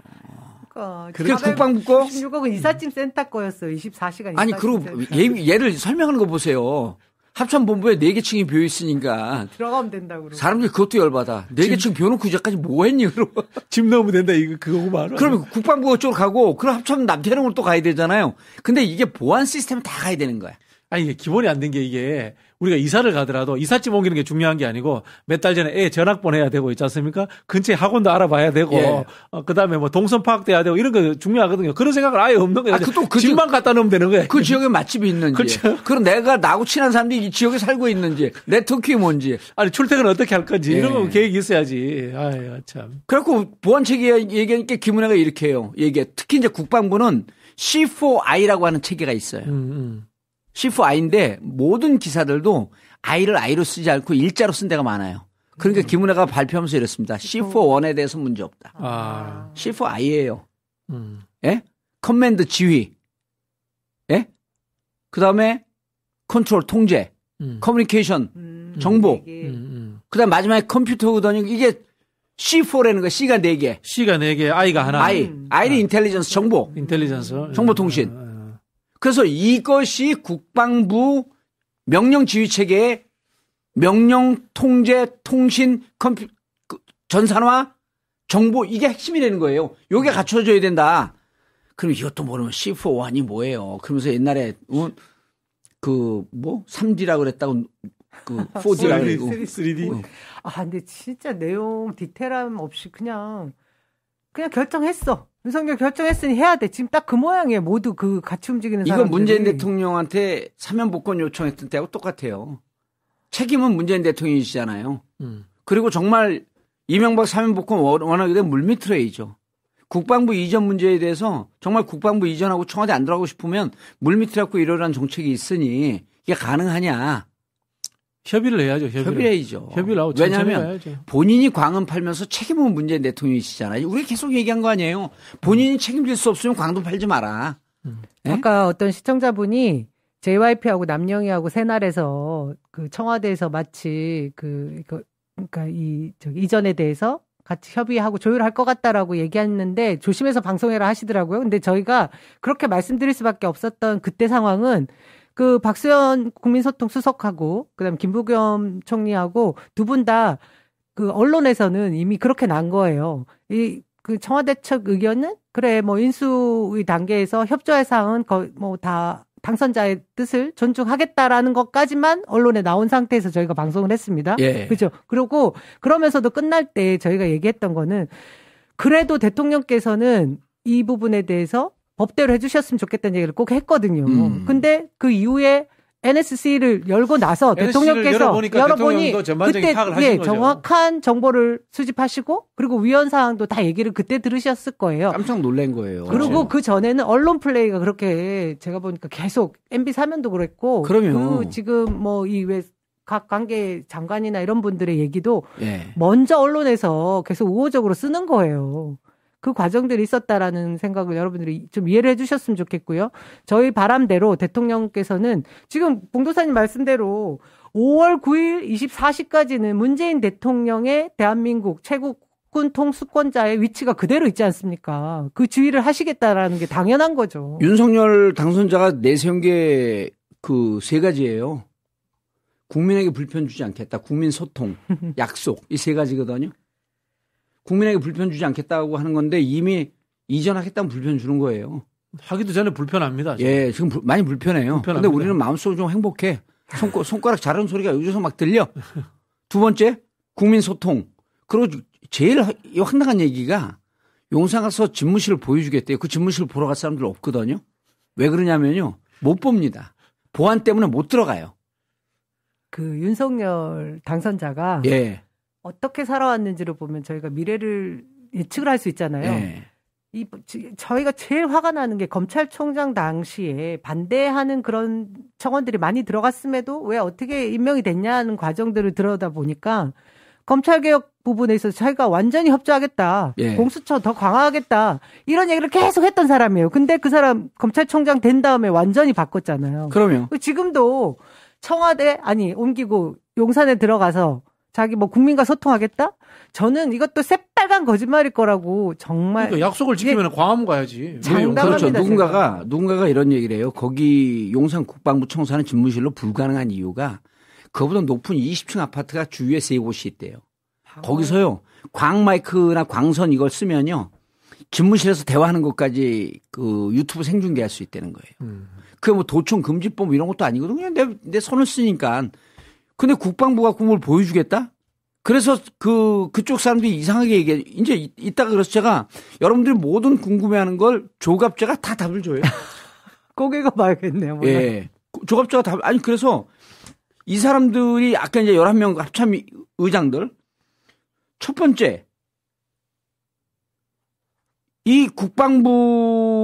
그러니까 그게 국방부 거? 16억은 이삿짐 센터 거였어요. 24시간. 아니 그리고. 예, 얘를 설명하는 거 보세요. 합참본부에 네 개 층이 비어 있으니까 들어가면 된다고 그러고. 사람들이 그것도 열받아. 네 개 층 비워놓고 이제까지 뭐 했니? 그러고. 집 넣으면 된다 이거 그거구만. 그러면 국방부가 쪽으로 가고 그럼 합참 남태령으로 또 가야 되잖아요. 근데 이게 보안 시스템 다 가야 되는 거야. 아니 이게 기본이 안 된 게 이게 우리가 이사를 가더라도 이삿짐 옮기는 게 중요한 게 아니고 몇 달 전에 애 전학 보내야 되고 있지 않습니까? 근처에 학원도 알아봐야 되고 예. 어, 그다음에 뭐 동선 파악돼야 되고 이런 거 중요하거든요. 그런 생각을 아예 없는 거예요. 아, 그또그 집만 갖다 놓으면 되는 거예요. 그 지역에 맛집이 있는지. 그렇죠. 그럼 내가 나하고 친한 사람들이 이 지역에 살고 있는지. 네트워크가 뭔지. 아니 출퇴근 어떻게 할 건지 이런 예. 거 계획이 있어야지. 아유 참. 그래갖고 보안체계 얘기하니까 김은혜가 이렇게 해요. 얘기해. 특히 이제 국방부는 C4I라고 하는 체계가 있어요. 음, 음. C4I인데 모든 기사들도 I를 I로 쓰지 않고 일자로 쓴 데가 많아요. 그러니까 김은혜가 발표하면서 이랬습니다. C4-1에 대해서 문제 없다. 아. C4I예요. 음. 예? command 지휘. 예? 그 다음에 컨트롤 통제, 음. 커뮤니케이션, 음, 정보. 음, 음. 그 다음 마지막에 컴퓨터거든요. 이게 C4라는 거, C가 4개. C가 4개, I가 하나. I. I는 intelligence 정보. intelligence. 정보 통신. 그래서 이것이 국방부 명령 지휘 체계의 명령 통제 통신 컴퓨 그 전산화 정보 이게 핵심이 되는 거예요. 요게 갖춰져야 된다. 그럼 이것도 모르면 C4-1이 뭐예요? 그러면서 옛날에 어, 그뭐 3D라 그랬다고 그 4D라 그러고 3D. 아, 근데 진짜 내용 디테일함 없이 그냥 그냥 결정했어. 윤석열 결정했으니 해야 돼. 지금 딱 그 모양이에요. 모두 그 같이 움직이는 이건 사람들이. 문재인 대통령한테 사면 복권 요청했던 때하고 똑같아요. 책임은 문재인 대통령이시잖아요. 음. 그리고 정말 이명박 사면 복권 원- 원하게 되면 물밑으로 해야죠. 국방부 이전 문제에 대해서 정말 국방부 이전하고 청와대 안 들어가고 싶으면 물밑으로 갖고 이러한 정책이 있으니 이게 가능하냐. 협의를 해야죠. 협의를. 협의를 해야죠. 협의를 하고 왜냐하면. 본인이 광은 팔면서 책임은 문재인 대통령이시잖아요. 우리 계속 얘기한 거 아니에요. 본인이 책임질 수 없으면 광도 팔지 마라. 예? 아까 어떤 시청자분이 JYP하고 남영희하고 새날에서 그 청와대에서 마치 그 이거 그러니까 이 저기 이전에 대해서 같이 협의하고 조율할 것 같다라고 얘기했는데 조심해서 방송해라 하시더라고요. 근데 저희가 그렇게 말씀드릴 수밖에 없었던 그때 상황은 그 박수현 국민소통 수석하고 그다음 김부겸 총리하고 두 분 다 그 언론에서는 이미 그렇게 난 거예요. 이 그 청와대 측 의견은 그래 뭐 인수의 단계에서 협조의 사항은 뭐다 당선자의 뜻을 존중하겠다라는 것까지만 언론에 나온 상태에서 저희가 방송을 했습니다. 예. 그죠? 그리고 그러면서도 끝날 때 저희가 얘기했던 거는 그래도 대통령께서는 이 부분에 대해서 법대로 해주셨으면 좋겠다는 얘기를 꼭 했거든요. 음. 근데 그 이후에 NSC를 열고 나서 대통령께서 열어보니 그때 예. 정확한 정보를 수집하시고 그리고 위헌 사항도 다 얘기를 그때 들으셨을 거예요. 깜짝 놀란 거예요. 그리고 그 전에는 언론 플레이가 그렇게 제가 보니까 계속 MB 사면도 그랬고 그럼요. 그 지금 뭐이왜 각 관계 장관이나 이런 분들의 얘기도 예. 먼저 언론에서 계속 우호적으로 쓰는 거예요. 그 과정들이 있었다라는 생각을 여러분들이 좀 이해를 해주셨으면 좋겠고요. 저희 바람대로 대통령께서는 지금 봉도사님 말씀대로 5월 9일 24시까지는 문재인 대통령의 대한민국 최고 국군 통수권자의 위치가 그대로 있지 않습니까? 그 주의를 하시겠다라는 게 당연한 거죠. 윤석열 당선자가 내세운 게 그 세 가지예요. 국민에게 불편 주지 않겠다. 국민 소통, 약속 이 세 가지거든요. 국민에게 불편 주지 않겠다고 하는 건데 이미 이전하겠다면 불편 주는 거예요. 하기도 전에 불편합니다. 예, 지금 불- 많이 불편해요. 근데 불편합니다. 우리는 마음속으로 좀 행복해. 손가, 손가락 자르는 소리가 여기서 막 들려. 두 번째, 국민 소통. 그리고 제일 황당한 얘기가 용산 가서 집무실을 보여주겠대요. 그 집무실 보러 갈 사람들 없거든요. 왜 그러냐면요. 못 봅니다. 보안 때문에 못 들어가요. 그 윤석열 당선자가 예. 어떻게 살아왔는지를 보면 저희가 미래를 예측을 할 수 있잖아요. 예. 이 지- 저희가 제일 화가 나는 게 검찰총장 당시에 반대하는 그런 청원들이 많이 들어갔음에도 왜 어떻게 임명이 됐냐는 과정들을 들여다 보니까 검찰 개혁 부분에 있어서 자기가 완전히 협조하겠다. 예. 공수처 더 강화하겠다. 이런 얘기를 계속 했던 사람이에요. 근데 그 사람 검찰총장 된 다음에 완전히 바꿨잖아요. 그러면 지금도 청와대 아니 옮기고 용산에 들어가서 자기 뭐 국민과 소통하겠다? 저는 이것도 새빨간 거짓말일 거라고 정말 그러니까 약속을 지키면 광화문 가야지. 장담합니다, 그렇죠. 제가. 누군가가 누군가가 이런 얘기를 해요. 거기 용산 국방부 청사는 집무실로 불가능한 이유가 그보다 높은 20층 아파트가 주위에 세 곳이 있대요. 거기서요 광 마이크나 광선 이걸 쓰면요 집무실에서 대화하는 것까지 그 유튜브 생중계할 수 있다는 거예요. 음. 그게 뭐 도청 금지법 뭐 이런 것도 아니거든. 그냥 내, 내 손을 쓰니까. 근데 국방부가 그걸 보여주겠다? 그래서 그, 그쪽 사람들이 이상하게 얘기해. 이제 이- 이따가 그래서 제가 여러분들이 모든 궁금해하는 걸 조갑제가 다 답을 줘요. 꼭 읽어봐야겠네요. 뭐. 예. 조갑제가 답, 아니, 그래서 이 사람들이 아까 이제 11명 합참 의장들 첫 번째 이 국방부가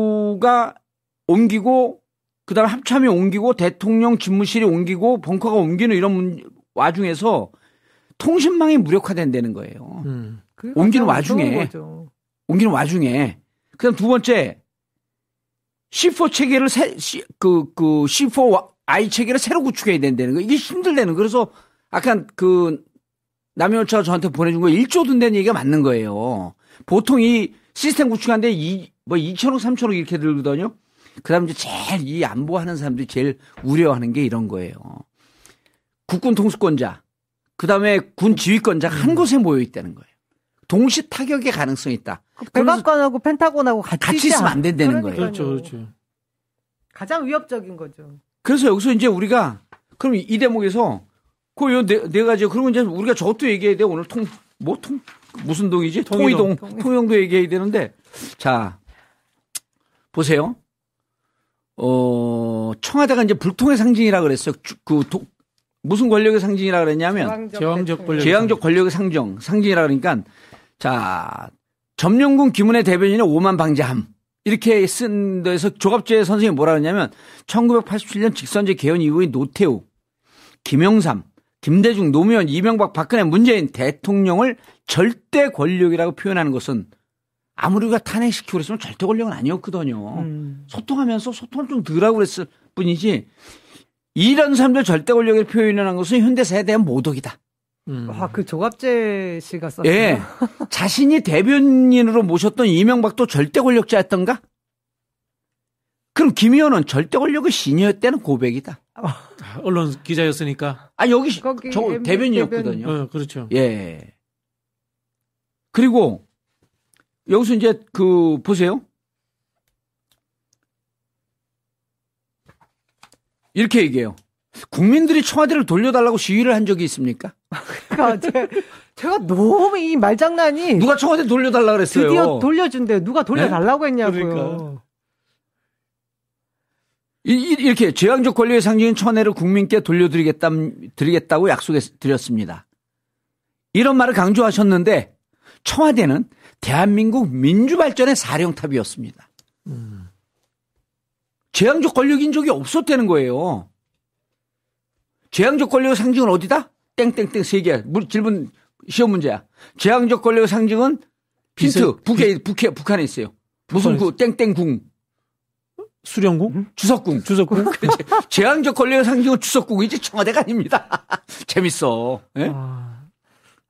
옮기고 그다음에 합참이 옮기고 대통령 집무실이 옮기고 벙커가 옮기는 이런 문- 와중에서 통신망이 무력화된다는 거예요. 음. 옮기는 와중에. 옮기는 와중에 그다음 두 번째 C4 체계를 새, C, 그, 그 C4I 체계를 새로 구축해야 된다는 거 이게 힘들다는 거 그래서 아까 그 남현차가 저한테 보내준 거 1조 든다는 얘기가 맞는 거예요. 보통 이 시스템 구축하는데 이, 뭐 2천억, 3천억 이렇게 들거든요. 그 다음 이제 제일 이 안보하는 사람들이 제일 우려하는 게 이런 거예요. 국군 통수권자, 그 다음에 군 지휘권자가 한 곳에 모여 있다는 거예요. 동시 타격의 가능성이 있다. 그러면서 백악관하고 펜타곤하고 같이, 같이 있으면 안 된다는 거예요. 그렇죠, 그렇죠. 가장 위협적인 거죠. 그래서 여기서 이제 우리가 그럼 이 대목에서 그네 네 가지 그러면 이제 우리가 저것도 얘기해야 돼 오늘 통 뭐통 무슨 동이지 통이동. 통이동 통영도 얘기해야 되는데 자 보세요 어 청와대가 이제 불통의 상징이라 그랬어요. 주- 그 도- 무슨 권력의 상징이라 그랬냐면 제왕적 권력. 제왕적 권력의 상정 상징이라 그러니까 자 점령군 김은혜 대변인의 오만 방지함. 이렇게 쓴 데서 조갑재 선생님이 뭐라 그러냐면 1987년 직선제 개헌 이후의 노태우, 김영삼, 김대중, 노무현, 이명박, 박근혜, 문재인 대통령을 절대 권력이라고 표현하는 것은 아무리 우리가 탄핵시키고 그랬으면 절대 권력은 아니었거든요. 음. 소통하면서 소통을 좀 덜하고 그랬을 뿐이지 이런 사람들 절대 권력을 표현하는 것은 현대 세대에 대한 모독이다. 음. 와, 그 조갑재 씨가 썼어요. 예. 자신이 대변인으로 모셨던 이명박도 절대 권력자였던가? 그럼 김 의원은 절대 권력의 신이었다는 고백이다. 언론 기자였으니까. 아, 여기 거기 저 대변인이었거든요. 어, 그렇죠. 예. 그리고 여기서 이제 그 보세요. 이렇게 얘기해요. 국민들이 청와대를 돌려달라고 시위를 한 적이 있습니까? 그러니까 제, 제가 너무 이 말장난이 누가 청와대 돌려달라 그랬어요? 드디어 돌려준대. 누가 돌려달라고 했냐고요. 그러니까. 이- 이- 이렇게 제왕적 권력의 상징인 천혜를 국민께 돌려드리겠다, 드리겠다고 약속해 드렸습니다. 이런 말을 강조하셨는데 청와대는 대한민국 민주발전의 사령탑이었습니다. 제왕적 권력인 적이 없었다는 거예요. 제왕적 권력의 상징은 어디다? 땡땡땡 세 개. 물- 질문 시험 문제야. 제왕적 권력의 상징은 힌트. 비서- 북에 북에 북한에 있어요. 무슨 구 땡땡궁 수령궁? 주석궁. 주석궁? 제왕적 권력의 상징은 주석궁이지 청와대가 아닙니다. 재밌어. 예? 아,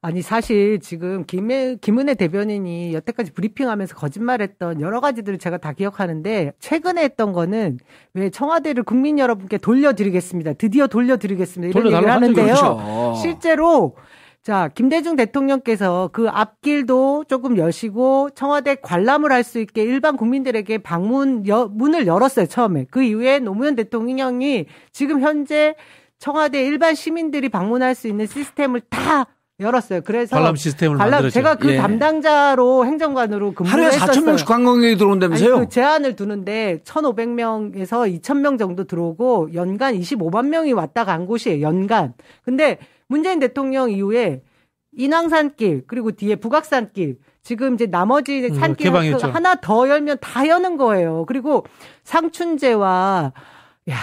아니 사실 지금 김해, 김은혜 대변인이 여태까지 브리핑하면서 거짓말했던 여러 가지들을 제가 다 기억하는데 최근에 했던 거는 왜 청와대를 국민 여러분께 돌려드리겠습니다. 드디어 돌려드리겠습니다. 이런 얘기를 하는데요. 그렇죠. 실제로 자 김대중 대통령께서 그 앞길도 조금 여시고 청와대 관람을 할 수 있게 일반 국민들에게 방문 여- 문을 열었어요 처음에 그 이후에 노무현 대통령이 지금 현재 청와대 일반 시민들이 방문할 수 있는 시스템을 다 열었어요. 그래서 관람 시스템을 관람 만들었죠. 제가 그 예. 담당자로 행정관으로 근무를 하루에 했었어요. 4천 명씩 관광객이 아니, 들어온다면서요? 그 제한을 두는데 1,500명에서 2,000명 정도 들어오고 연간 25만 명이 왔다 간 곳이에요. 연간. 근데 문재인 대통령 이후에 인왕산길 그리고 뒤에 북악산길 지금 이제 나머지 음, 산길 개방했죠. 하나 더 열면 다 여는 거예요. 그리고 상춘제와 야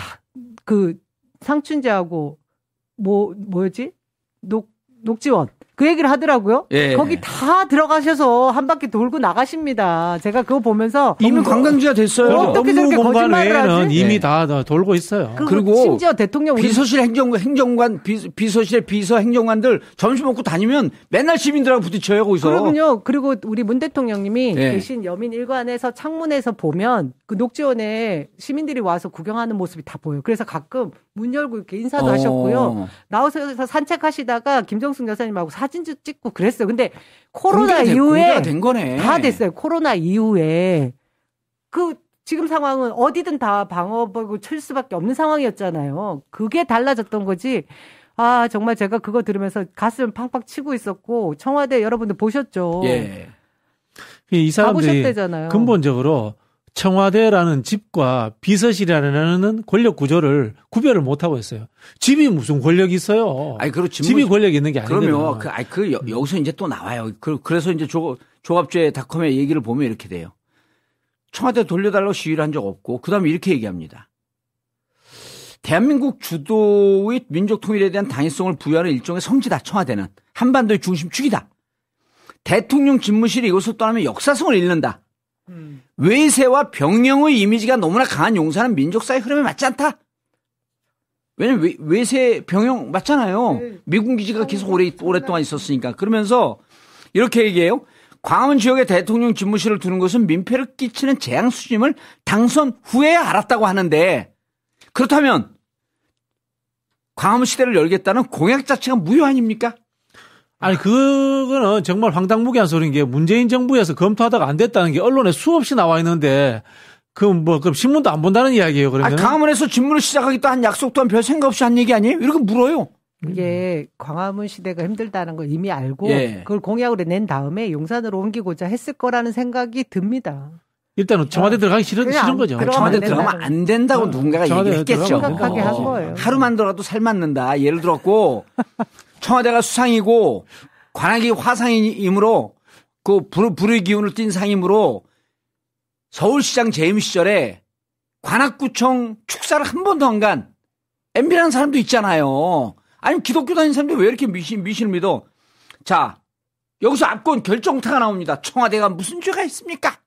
그 상춘제하고 뭐 뭐였지 녹 녹지원 그 얘기를 하더라고요. 예. 거기 다 들어가셔서 한 바퀴 돌고 나가십니다. 제가 그거 보면서 이미 관광지가 됐어요. 어, 어떻게 저렇게 거짓말을 하지? 이미 네. 다, 다 돌고 있어요. 그 그리고 심지어 대통령 비서실 행정 행정관 비, 비서실의 비서 행정관들 점심 먹고 다니면 맨날 시민들하고 부딪혀요 거기서. 그러군요. 그리고 우리 문 대통령님이 예. 계신 여민 일관에서 창문에서 보면 그 녹지원에 시민들이 와서 구경하는 모습이 다 보여 요. 그래서 가끔 문 열고 이렇게 인사도 어. 하셨고요. 나와서 산책하시다가 김정숙 여사님하고 사진도 찍고 그랬어요. 근데 코로나 공개가 이후에 공개가 된 거네. 다 됐어요. 코로나 이후에 그 지금 상황은 어디든 다 방어하고 칠 수밖에 없는 상황이었잖아요. 그게 달라졌던 거지. 아 정말 제가 그거 들으면서 가슴 팡팡 치고 있었고 청와대 여러분들 보셨죠? 예. 이 사람들이 가보셨대잖아요. 근본적으로 청와대라는 집과 비서실이라는 권력 구조를 구별을 못 하고 있어요. 집이 무슨 권력이 있어요? 아니 그리고 집이 권력이 있는 게 아니거든요. 그러면 그, 아니 그 여, 여기서 이제 또 나와요. 그, 그래서 이제 조, 조합제 닷컴의 얘기를 보면 이렇게 돼요. 청와대 돌려달라고 시위를 한 적 없고 그다음에 이렇게 얘기합니다. 대한민국 주도의 민족 통일에 대한 당위성을 부여하는 일종의 성지다. 청와대는 한반도의 중심축이다. 대통령 집무실이 이것을 떠나면 역사성을 잃는다. 음. 외세와 병영의 이미지가 너무나 강한 용사는 민족사의 흐름에 맞지 않다. 왜냐면 외, 외세 병영 맞잖아요. 네. 미군 기지가 계속 오래, 오랫동안 있었으니까. 그러면서 이렇게 얘기해요. 광화문 지역에 대통령 집무실을 두는 것은 민폐를 끼치는 재앙 수짐을 당선 후에야 알았다고 하는데 그렇다면 광화문 시대를 열겠다는 공약 자체가 무효 아닙니까? 아니 그거는 정말 황당무계한 소리인 게 문재인 정부에서 검토하다가 안 됐다는 게 언론에 수없이 나와 있는데 그뭐 그럼 신문도 안 본다는 이야기예요 아, 그러면 광화문에서 집무를 시작하기도 한 약속도 한별 생각 없이 한 얘기 아니에요? 이렇게 물어요. 이게 광화문 시대가 힘들다는 걸 이미 알고 예. 그걸 공약으로 낸 다음에 용산으로 옮기고자 했을 거라는 생각이 듭니다. 일단은 청와대 들어가기 싫은, 싫은 거죠. 청와대 안 들어가면 안 된다고 어, 누군가가 얘기했겠죠. 생각하게 한 거예요. 하루만 더라도 살 맞는다. 예를 들었고 청와대가 수상이고 관악이 화상이므로 그 불, 불의 기운을 띤 상이므로 서울시장 재임 시절에 관악구청 축사를 한 번도 안간 MB라는 사람도 있잖아요. 아니 기독교 다니는 사람들이 왜 이렇게 미신 미신을 믿어? 자 여기서 압권 결정타가 나옵니다. 청와대가 무슨 죄가 있습니까?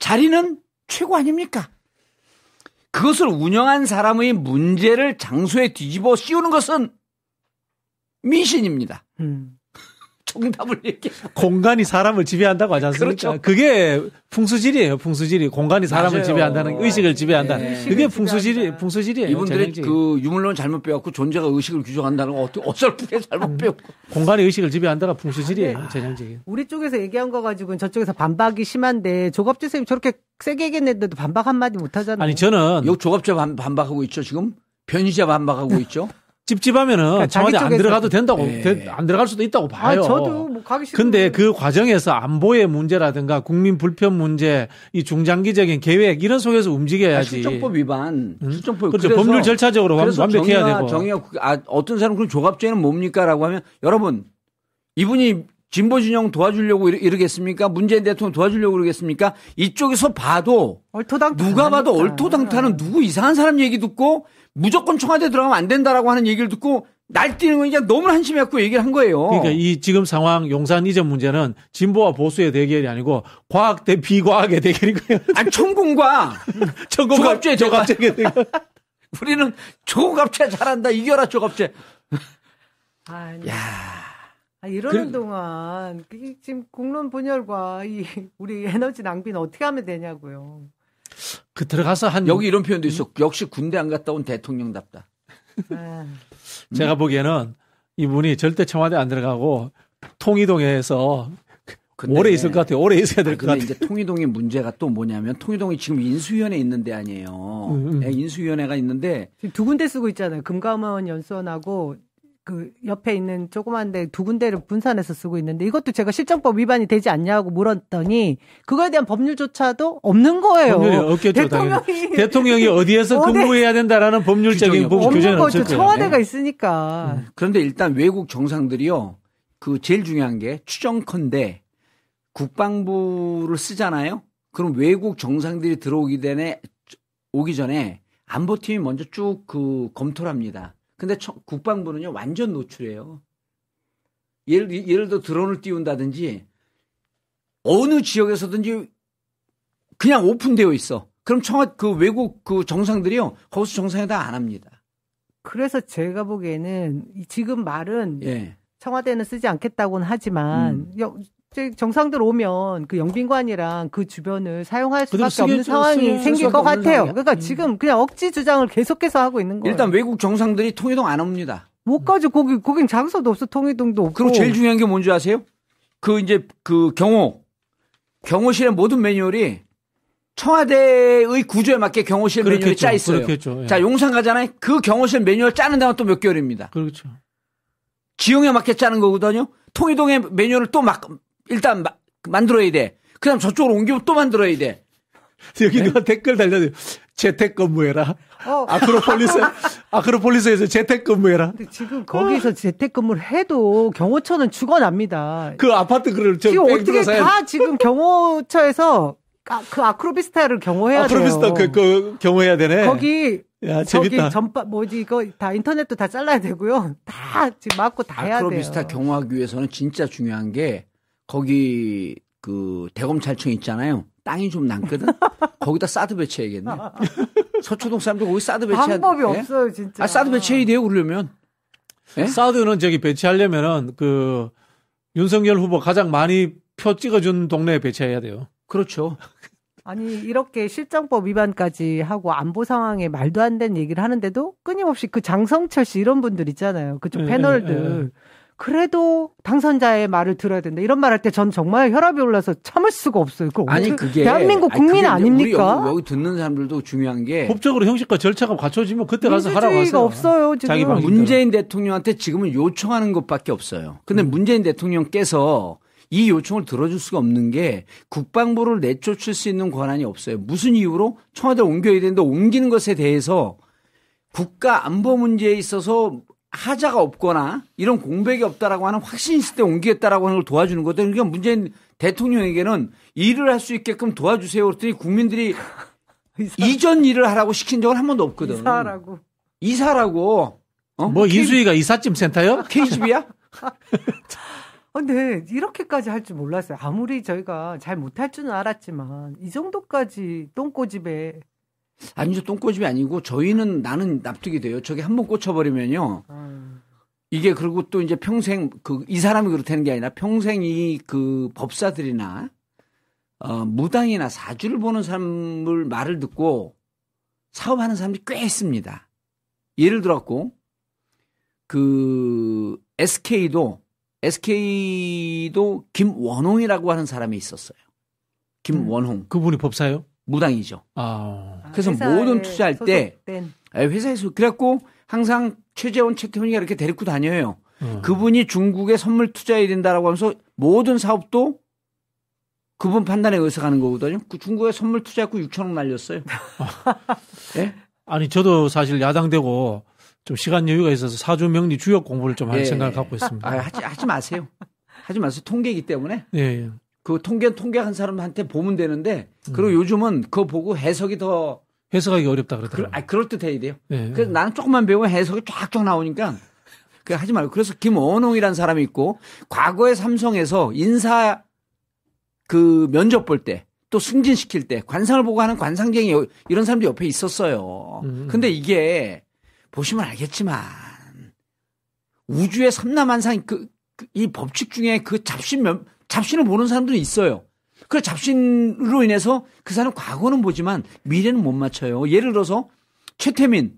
자리는 최고 아닙니까? 그것을 운영한 사람의 문제를 장소에 뒤집어 씌우는 것은 미신입니다. 음. 정답을 얘기해. 공간이 사람을 지배한다고 하지 않습니까? 그렇죠. 그게 풍수질이에요. 풍수질이 공간이 사람을 맞아요. 지배한다는 의식을 지배한다. 네. 그게 풍수질이. 풍수질이에요. 이분들이 전형적인. 그 유물론 잘못 배웠고 존재가 의식을 규정한다는 거 어떻게 어설프게 잘못 배웠고. 공간이 의식을 지배한다가 풍수질이에요. 네. 전형적인. 우리 쪽에서 얘기한 거 가지고는 저쪽에서 반박이 심한데 조갑주 선생님 저렇게 세게 얘기했는데도 반박 한마디 못 하잖아요. 아니 저는 요 조갑제 반, 반박하고 있죠 지금 변희재 반박하고 있죠. 찝찝하면은 그러니까 자기 청와대 안 들어가도 된다고 네. 되- 안 들어갈 수도 있다고 아, 봐요. 저도 뭐 가기 싫은 근데 그 과정에서 안보의 문제라든가 국민 불편 문제, 이 중장기적인 계획 이런 속에서 아, 움직여야지. 실정법 위반. 실정법 그렇죠. 그래서- 법률 절차적으로 완- 그래서 완벽해야 정의와, 되고. 정의와 국- 아, 어떤 사람 그럼 조갑제는 뭡니까라고 하면 여러분 이분이 진보 진영 도와주려고 이러- 이러겠습니까? 문재인 대통령 도와주려고 그러겠습니까? 이쪽에서 봐도 얼토당 누가 봐도 얼토당타는 누구 이상한 사람 얘기 듣고 무조건 청와대 들어가면 안 된다라고 하는 얘기를 듣고 날뛰는 거 그냥 너무 한심해갖고 얘기를 한 거예요. 그러니까 이 지금 상황 용산 이전 문제는 진보와 보수의 대결이 아니고 과학 대 비과학의 대결인 거예요. 아니 천공과 천공과 조갑제, 조갑제의 대결. 우리는 조갑제 잘한다 이겨라 조갑제. 아, 야 아, 이러는 그- 동안 지금 공론 분열과 이 우리 에너지 낭비는 어떻게 하면 되냐고요. 그 들어가서 한 여기 이런 표현도 있어. 역시 군대 안 갔다 온 대통령답다. 아, 제가 보기에는 이분이 절대 청와대 안 들어가고 통이동에서 근데- 오래 있을 것 같아요. 오래 있어야 될 아, 것 같아요. 이제 통일동의 문제가 또 뭐냐면 통일동이 지금 인수위원회 있는데 아니에요. 음, 음. 네, 인수위원회가 있는데 지금 두 군데 쓰고 있잖아요. 금감원 연수원하고 그 옆에 있는 조그만 데 두 군데를 분산해서 쓰고 있는데 이것도 제가 실정법 위반이 되지 않냐고 물었더니 그거에 대한 법률조차도 없는 거예요. 법률이 없겠죠, 대통령이 대통령이 어디에서 어디- 근무해야 된다라는 법률적인 규정이 규제는 거예요. 청와대가 네. 있으니까. 그런데 일단 외국 정상들이요. 그 제일 중요한 게 추정컨대 국방부를 쓰잖아요. 그럼 외국 정상들이 들어오기 전에 오기 전에 안보팀이 먼저 쭉 그 검토를 합니다. 근데 처- 국방부는요 완전 노출해요. 예를 예를 들어 드론을 띄운다든지 어느 지역에서든지 그냥 오픈되어 있어. 그럼 청와 그 외국 그 정상들이요 거기서 정상회담 안 합니다. 그래서 제가 보기에는 이 지금 말은 예. 청와대는 쓰지 않겠다고는 하지만 음. 정상들 오면 그 영빈관이랑 그 주변을 사용할 수밖에 없는 쓰겠죠. 상황이 쓰- 생길 것 같아요. 상황이야. 그러니까 음. 지금 그냥 억지 주장을 계속해서 하고 있는 거예요. 일단 외국 정상들이 통일동 안 옵니다. 못 가죠. 거기 거긴 장소도 없어. 통일동도 없고. 그리고 제일 중요한 게 뭔지 아세요? 그 이제 그 경호 경호실의 모든 매뉴얼이 청와대의 구조에 맞게 경호실 매뉴얼이 그렇겠죠. 짜 있어요. 그렇겠죠. 예. 자 용산 가잖아요. 그 경호실 매뉴얼 짜는 데만 또 몇 개월입니다. 그렇죠. 지형에 맞게 짜는 거거든요. 통일동의 매뉴얼을 또 막 일단 마- 만들어야 돼. 그다음 저쪽으로 옮기면 또 만들어야 돼. 여기 네? 누가 댓글 달려요. 재택근무해라. 어, 아크로폴리스 아크로폴리스에서 재택근무해라. 근데 지금 거기서 재택근무를 해도 경호처는 죽어납니다. 그 아파트 그를 저 지금 뺑 어떻게 다 지금 경호처에서 아, 그 아크로비스타를 경호해야 아크로비스타 돼요. 그, 그 경호해야 되네. 거기 야 저기 재밌다. 전파 뭐지 이거 다 인터넷도 다 잘라야 되고요. 다 지금 막고 다 해야 돼요. 아크로비스타 경호하기 위해서는 진짜 중요한 게 거기 그 대검찰청 있잖아요. 땅이 좀 남거든. 거기다 사드 배치해야겠네. 서초동 사람들 거기 사드 배치 방법이 없어요 진짜. 아 사드 배치해야 돼요 그러려면. 예? 사드는 저기 배치하려면은 그 윤석열 후보 가장 많이 표 찍어준 동네에 배치해야 돼요. 그렇죠. 아니 이렇게 실정법 위반까지 하고 안보 상황에 말도 안 되는 얘기를 하는데도 끊임없이 그 장성철 씨 이런 분들 있잖아요. 그쪽 예, 패널들. 예, 그래도 당선자의 말을 들어야 된다. 이런 말할 때 전 정말 혈압이 올라서 참을 수가 없어요. 그거 아니 그게 대한민국 아니, 국민 그게 이제 아닙니까? 우리 여기, 여기 듣는 사람들도 중요한 게 법적으로 형식과 절차가 갖춰지면 그때 가서 하라고 하세요. 없어요 지금. 자기. 문재인 대통령한테 지금은 요청하는 것밖에 없어요. 근데 음. 문재인 대통령께서 이 요청을 들어줄 수가 없는 게 국방부를 내쫓을 수 있는 권한이 없어요. 무슨 이유로 청와대를 옮겨야 되는데 옮기는 것에 대해서 국가 안보 문제에 있어서 하자가 없거나 이런 공백이 없다라고 하는 확신이 있을 때 옮기겠다라고 하는 걸 도와주는 거거든요. 그러니까 문재인 대통령에게는 일을 할 수 있게끔 도와주세요. 그랬더니 국민들이 이전 일을 하라고 시킨 적은 한 번도 없거든. 이사라고. 이사라고. 어? 뭐 이수희가 이삿짐 센터요? KGB야? 근데 이렇게까지 할 줄 몰랐어요. 아무리 저희가 잘 못할 줄은 알았지만 이 정도까지 똥꼬집에 아니죠. 똥꼬집이 아니고 저희는 나는 납득이 돼요. 저게 한 번 꽂혀버리면요. 음, 이게 그리고 또 이제 평생 그 이 사람이 그렇다는 게 아니라 평생 이 그 법사들이나 어, 무당이나 사주를 보는 사람을 말을 듣고 사업하는 사람들이 꽤 있습니다. 예를 들었고 그 SK도 SK도 김원홍이라고 하는 사람이 있었어요. 김원홍 그분이 법사요? 무당이죠. 아. 그래서 모든 투자할 때 소속된 아, 회사에서 그래갖고 항상 최재원, 최태훈이가 이렇게 데리고 다녀요. 어. 그분이 중국에 선물 투자해야 된다라고 하면서 모든 사업도 그분 판단에 의해서 가는 거거든요. 그 중국에 선물 투자했고 6천억 날렸어요. 예? 아니 저도 사실 야당되고 좀 시간 여유가 있어서 사주 명리 주역 공부를 좀 할 예. 생각을 갖고 있습니다. 아, 하지, 하지 마세요. 하지 마세요. 통계이기 때문에. 예, 예. 그 통계, 통계한 사람한테 보면 되는데, 그리고 음. 요즘은 그거 보고 해석이 더, 해석하기 어렵다 그러더라고요. 아, 그럴듯해야 돼요. 예. 그래서 나는 조금만 배우면 해석이 쫙쫙 나오니까 그 하지 말고 그래서 김원홍이라는 사람이 있고 과거에 삼성에서 인사 그 면접 볼 때 또 승진시킬 때 관상을 보고 하는 관상쟁이 여- 이런 사람들이 옆에 있었어요. 음. 근데 이게 보시면 알겠지만 우주의 삼라만상 그, 그- 이 법칙 중에 그 잡신 면, 잡신을 보는 사람들이 있어요. 그 잡신으로 인해서 그 사람 과거는 보지만 미래는 못 맞춰요. 예를 들어서 최태민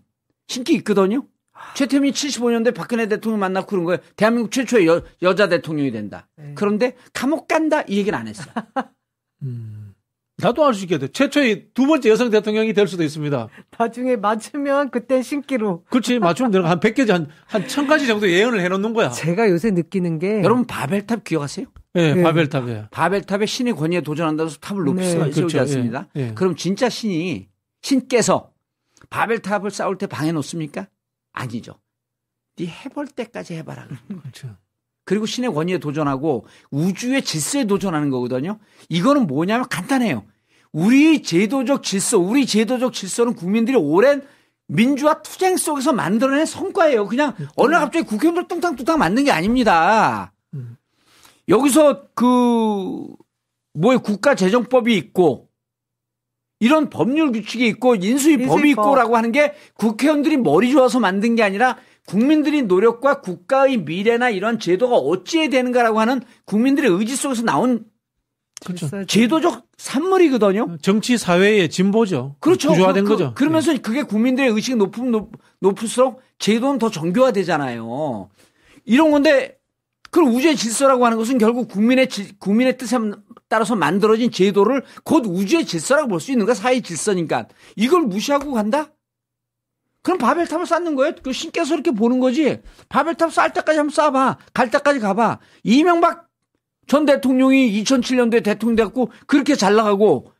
신기 있거든요. 최태민이 75년대 박근혜 대통령 만나고 그런 거예요. 대한민국 최초의 여, 여자 대통령이 된다. 네. 그런데 감옥 간다 이 얘기는 안 했어요. 음. 나도 알 수 있겠다. 최초의 두 번째 여성 대통령이 될 수도 있습니다. 나중에 맞으면 그때 신기로. 그렇지. 맞추면 되는 한 100개, 한, 한 1000가지 정도 예언을 해놓는 거야. 제가 요새 느끼는 게. 여러분 바벨탑 기억하세요? 예, 네. 바벨탑에. 바벨탑에 신의 권위에 도전한다고 해서 탑을 높이 네, 세우지 그렇죠. 않습니다. 예, 예. 그럼 진짜 신이 신께서 바벨탑을 쌓을 때 방해 놓습니까? 아니죠. 네 해볼 때까지 해봐라. 그렇죠. 그리고 신의 권위에 도전하고 우주의 질서에 도전하는 거거든요. 이거는 뭐냐면 간단해요. 우리 제도적 질서, 우리 제도적 질서는 국민들이 오랜 민주화 투쟁 속에서 만들어낸 성과예요. 그냥 어느 날 갑자기 국회의원들 뚱땅뚱땅 만든 게 아닙니다. 여기서 그 뭐에 국가재정법이 있고 이런 법률 규칙이 있고 인수위 법이. 있고라고 하는 게 국회의원들이 머리 좋아서 만든 게 아니라 국민들의 노력과 국가의 미래나 이런 제도가 어찌해야 되는가라고 하는 국민들의 의지 속에서 나온 그렇죠. 제도적 산물이거든요. 정치 사회의 진보죠. 그렇죠. 구조화된 그, 거죠. 그, 러면서 그게 국민들의 의식이 높으면 높, 높을수록 제도는 더 정교화되잖아요. 이런 건데 그럼 우주의 질서라고 하는 것은 결국 국민의 질- 국민의 뜻에 따라서 만들어진 제도를 곧 우주의 질서라고 볼 수 있는 거야. 사회 질서니까. 이걸 무시하고 간다? 그럼 바벨탑을 쌓는 거예요. 그 신께서 이렇게 보는 거지. 바벨탑 쌓을 때까지 한번 쌓아봐. 갈 때까지 가봐. 이명박 전 대통령이 2007년도에 대통령 돼갖고 그렇게 잘 나가고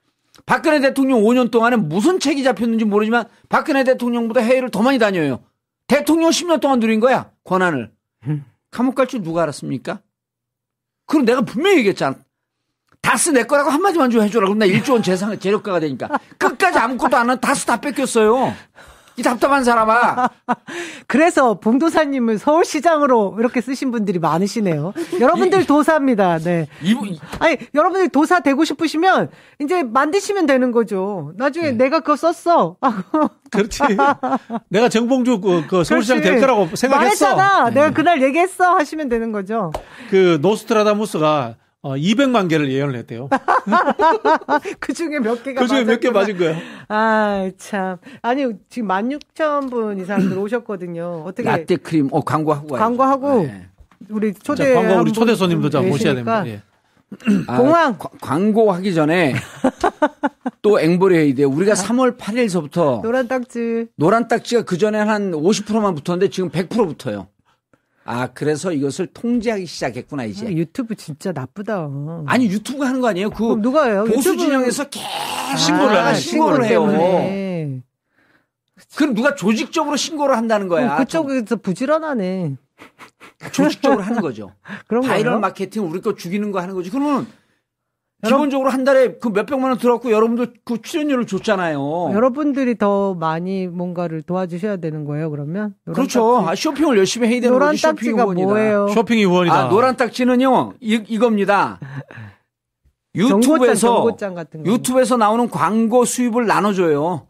박근혜 대통령 5년 동안에 무슨 책이 잡혔는지 모르지만 박근혜 대통령보다 해외를 더 많이 다녀요. 대통령 10년 동안 누린 거야. 권한을. 감옥 갈 줄 누가 알았습니까? 그럼 내가 분명히 얘기했잖아. 다스 내 거라고 한마디만 좀 해줘라. 그럼 나 1조 원 재산, 재력가가 되니까. 끝까지 아무것도 안 하고 다스 다 뺏겼어요. 이 답답한 사람아. 그래서 봉도사님을 서울시장으로 이렇게 쓰신 분들이 많으시네요. 여러분들 도사입니다. 네. 이, 아니, 여러분들 도사 되고 싶으시면 이제 만드시면 되는 거죠. 나중에 네. 내가 그거 썼어. 그렇지. 내가 정봉주 그, 그 서울시장 그렇지. 될 거라고 생각했어. 말했잖아. 내가 그날 얘기했어. 하시면 되는 거죠. 그 노스트라다무스가 어, 200만 개를 예언을 했대요. 그 중에 몇 개가 그 중에 몇 개. 맞은 거야. 아, 참. 아니, 지금 16,000분 이상 들어오셨거든요. 어떻게. 라떼 크림, 어, 광고하고. 광고하고 네. 우리 자, 초대. 광고 우리 한 초대 분 손님도 좀 모셔야 됩니다. 예. 아, 공항. 과- 광고하기 전에 또 앵벌이 해야 돼요. 우리가 3월 8일서부터 노란 딱지. 노란 딱지가 그 전에 한 50%만 붙었는데 지금 100% 붙어요. 아, 그래서 이것을 통제하기 시작했구나, 아, 이제. 유튜브 진짜 나쁘다. 아니, 유튜브가 하는 거 아니에요? 그 그럼 누가 해요? 보수 유튜브- 진영에서 계속 신고를 아. 신고를 해요. 때문에. 그럼 누가 조직적으로 신고를 한다는 거야. 그럼 그쪽에서 부지런하네. 저- 조직적으로 하는 거죠. 그런 바이럴? 마케팅 우리 거 죽이는 거 하는 거지. 그러면 기본적으로 한 달에 그 몇백만 원 들어갖고 여러분들 그 출연료를 줬잖아요. 여러분들이 더 많이 뭔가를 도와주셔야 되는 거예요, 그러면? 그렇죠. 딱지. 아, 쇼핑을 열심히 해야 되는 거지. 쇼핑 후원이다. 뭐예요? 쇼핑이 후원이다. 아, 노란 딱지는요. 이, 이겁니다. 유튜브에서 같은 거. 유튜브에서 나오는 광고 수입을 나눠 줘요.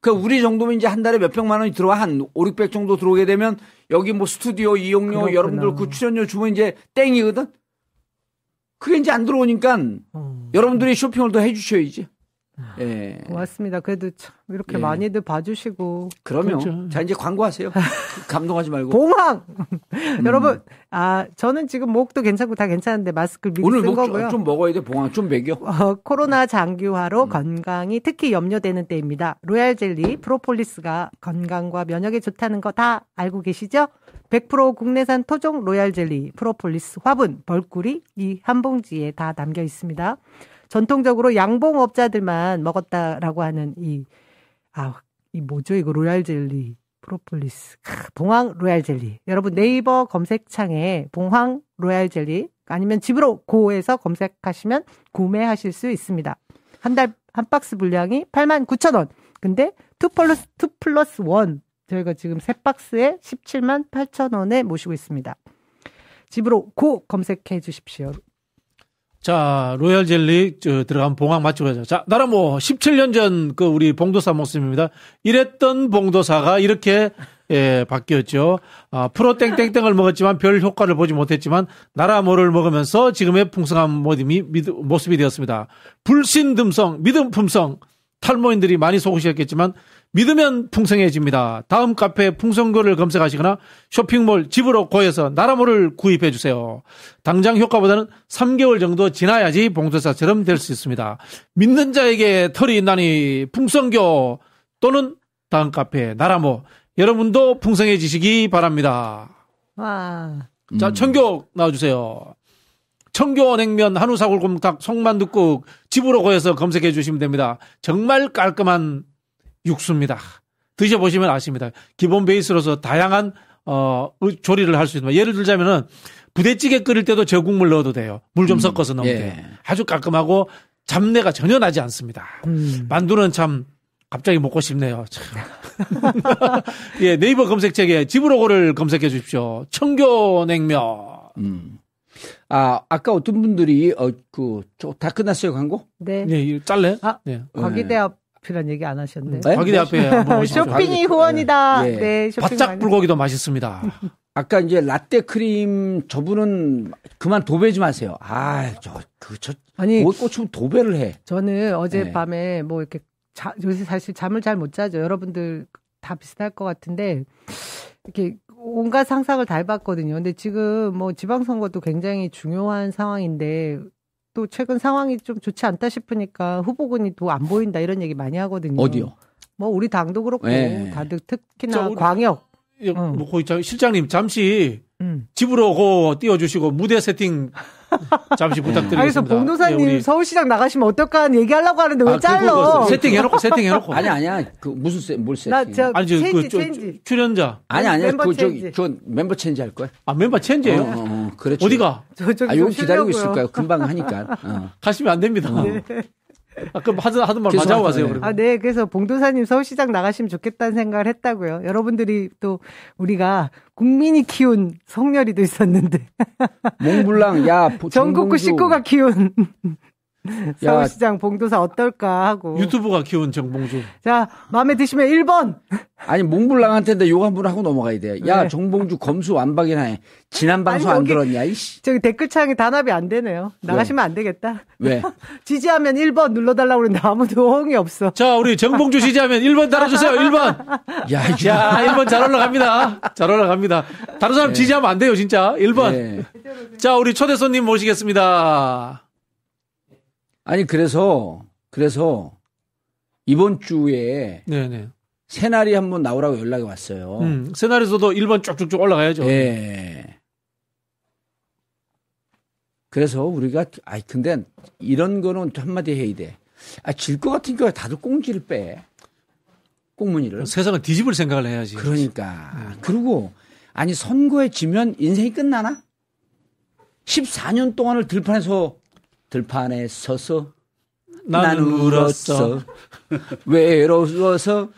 그 우리 정도면 이제 한 달에 몇백만 원이 들어와 한 5, 600 정도 들어오게 되면 여기 뭐 스튜디오 이용료 그렇구나. 여러분들 그 출연료 주면 이제 땡이거든. 그게 이제 안 들어오니까 어. 여러분들이 쇼핑을 더 해주셔야지. 예. 고맙습니다. 그래도 참 이렇게 예. 많이들 봐주시고. 그러면 그렇죠. 자 이제 광고하세요. 감동하지 말고. 봉황! 음. 여러분, 아, 저는 지금 목도 괜찮고 다 괜찮은데 마스크를 미리 오늘 쓴목 거고요. 좀 먹어야 돼. 봉황 좀 먹여. 어, 코로나 장기화로 음. 건강이 특히 염려되는 때입니다. 로얄 젤리 프로폴리스가 건강과 면역에 좋다는 거 다 알고 계시죠? 100% 국내산 토종 로얄 젤리 프로폴리스 화분 벌꿀이 이 한 봉지에 다 담겨 있습니다. 전통적으로 양봉업자들만 먹었다라고 하는 이, 아, 이 뭐죠? 이거 로얄 젤리 프로폴리스. 크, 봉황 로얄 젤리. 여러분 네이버 검색창에 봉황 로얄 젤리 아니면 집으로 go에서 검색하시면 구매하실 수 있습니다. 한 달 한 박스 분량이 89,000원. 근데 2 플러스 2 플러스 1 저희가 지금 세 박스에 17만 8천 원에 모시고 있습니다. 집으로 go 검색해 주십시오. 자, 로얄 젤리 저, 들어간 봉황 맞추고 가자. 자, 나라 뭐 17년 전 그 우리 봉도사 모습입니다. 이랬던 봉도사가 이렇게 예, 바뀌었죠. 아, 프로 땡땡땡을 먹었지만 별 효과를 보지 못했지만 나라 모를 먹으면서 지금의 풍성한 모습이, 모습이 되었습니다. 불신 듬성, 믿음 품성, 탈모인들이 많이 속으셨겠지만 믿으면 풍성해집니다. 다음 카페 풍성교를 검색하시거나 쇼핑몰 집으로 고여서 나라모를 구입해 주세요. 당장 효과보다는 3개월 정도 지나야지 봉도사처럼 될 수 있습니다. 믿는 자에게 털이 있나니 풍성교 또는 다음 카페 나라모 여러분도 풍성해지시기 바랍니다. 와. 자, 청교 나와주세요. 청교 냉면, 한우 사골곰탕, 송만두국 집으로 고여서 검색해 주시면 됩니다. 정말 깔끔한 육수입니다. 드셔보시면 아십니다. 기본 베이스로서 다양한 어 조리를 할 수 있습니다. 예를 들자면은 부대찌개 끓일 때도 저 국물 넣어도 돼요. 물좀 섞어서 넣으면 예. 돼요. 아주 깔끔하고 잡내가 전혀 나지 않습니다. 음. 만두는 참 갑자기 먹고 싶네요. 참. 예, 네이버 검색책에 집으로고를 검색해 주십시오. 청교냉면. 음. 아, 아까 어떤 분들이, 어, 그, 저, 다 끝났어요, 광고? 네. 예, 이거 잘래? 아, 예. 과기대 앞 이란 얘기 안 하셨네. 네? 과기대 앞에. 쇼핑이 후원이다. 예. 네, 쇼핑 바짝 많이- 불고기도 맛있습니다. 아까 이제 라떼 크림 저분은 그만 도배지 마세요. 아, 저, 그, 저, 아니, 뭘 꽂히면 도배를 해. 저는 어제 네. 밤에 뭐 이렇게 자, 요새 사실 잠을 잘 못 자죠. 여러분들 다 비슷할 것 같은데 이렇게 온갖 상상을 다 해봤거든요. 근데 지금 뭐 지방선거도 굉장히 중요한 상황인데 또 최근 상황이 좀 좋지 않다 싶으니까 후보군이 또 안 보인다 이런 얘기 많이 하거든요. 어디요? 뭐 우리 당도 그렇고 네. 다들 저 특히나 우리- 광역. 예, 어. 뭐 실장님 잠시 음. 집으로 고 띄워주시고 무대 세팅 잠시 부탁드리겠습니다. 아, 그래서 봉도사님 예, 우리- 서울시장 나가시면 어떨까 하는 얘기하려고 하는데 왜 아? 그거 세팅해놓고 세팅해놓고. 아니, 아니야. 그, 무슨 세, 뭘 세팅. 나 저- 아니 저, 체인지, 그, 저, 체인지. 출연자 아니, 아니야. 멤버 그, 저기, 체인지. 저 멤버 체인지 할 거야? 아 멤버 체인지예요. 어, 어, 어, 그렇지. 어디가 저, 저기 아, 기다리고 있을. 거야. 금방 하니까. 어. 가시면 안 됩니다. 아, 그럼 하든 하든 말 가세요. 네. 그러면. 아, 네. 그래서 봉도사님 서울시장 나가시면 좋겠다는 생각을 했다고요. 여러분들이 또 우리가 국민이 키운 성렬이도 있었는데 몽블랑, 야, 보- 전국구. 식구가 키운 야. 서울시장 봉도사 어떨까 하고. 유튜브가 키운 정봉주. 자, 마음에 드시면 1번. 아니, 몽블랑한테 욕한 번 하고 넘어가야 돼. 야, 네. 정봉주 검수 완박이나 해. 지난 방송 안 여기- 들었냐, 이씨. 저기 댓글창이 단합이 안 되네요. 나가시면 안 되겠다. 왜? 지지하면 1번 눌러달라고 그러는데 아무도 호응이 없어. 자, 우리 정봉주 시지하면 1번 달아주세요. 1번. 야. 자, 1번 잘 올라갑니다. 잘 올라갑니다. 다른 사람 지지하면 안 돼요, 진짜. 1번. 네. 자, 우리 초대 손님 모시겠습니다. 아니, 그래서, 그래서, 이번 주에 네네. 새날이 한번 나오라고 연락이 왔어요. 음, 세나리에서도 1번 쭉쭉쭉 올라가야죠. 예. 그래서 우리가, 아이, 근데 이런 거는 한마디 해야 돼. 아, 질 것 같으니까 다들 꽁지를 빼. 꽁무니를. 세상을 뒤집을 생각을 해야지. 그러니까. 그리고, 아니, 선거에 지면 인생이 끝나나? 14년 동안을 들판에서, 들판에 서서 나는 울었어. 외로워서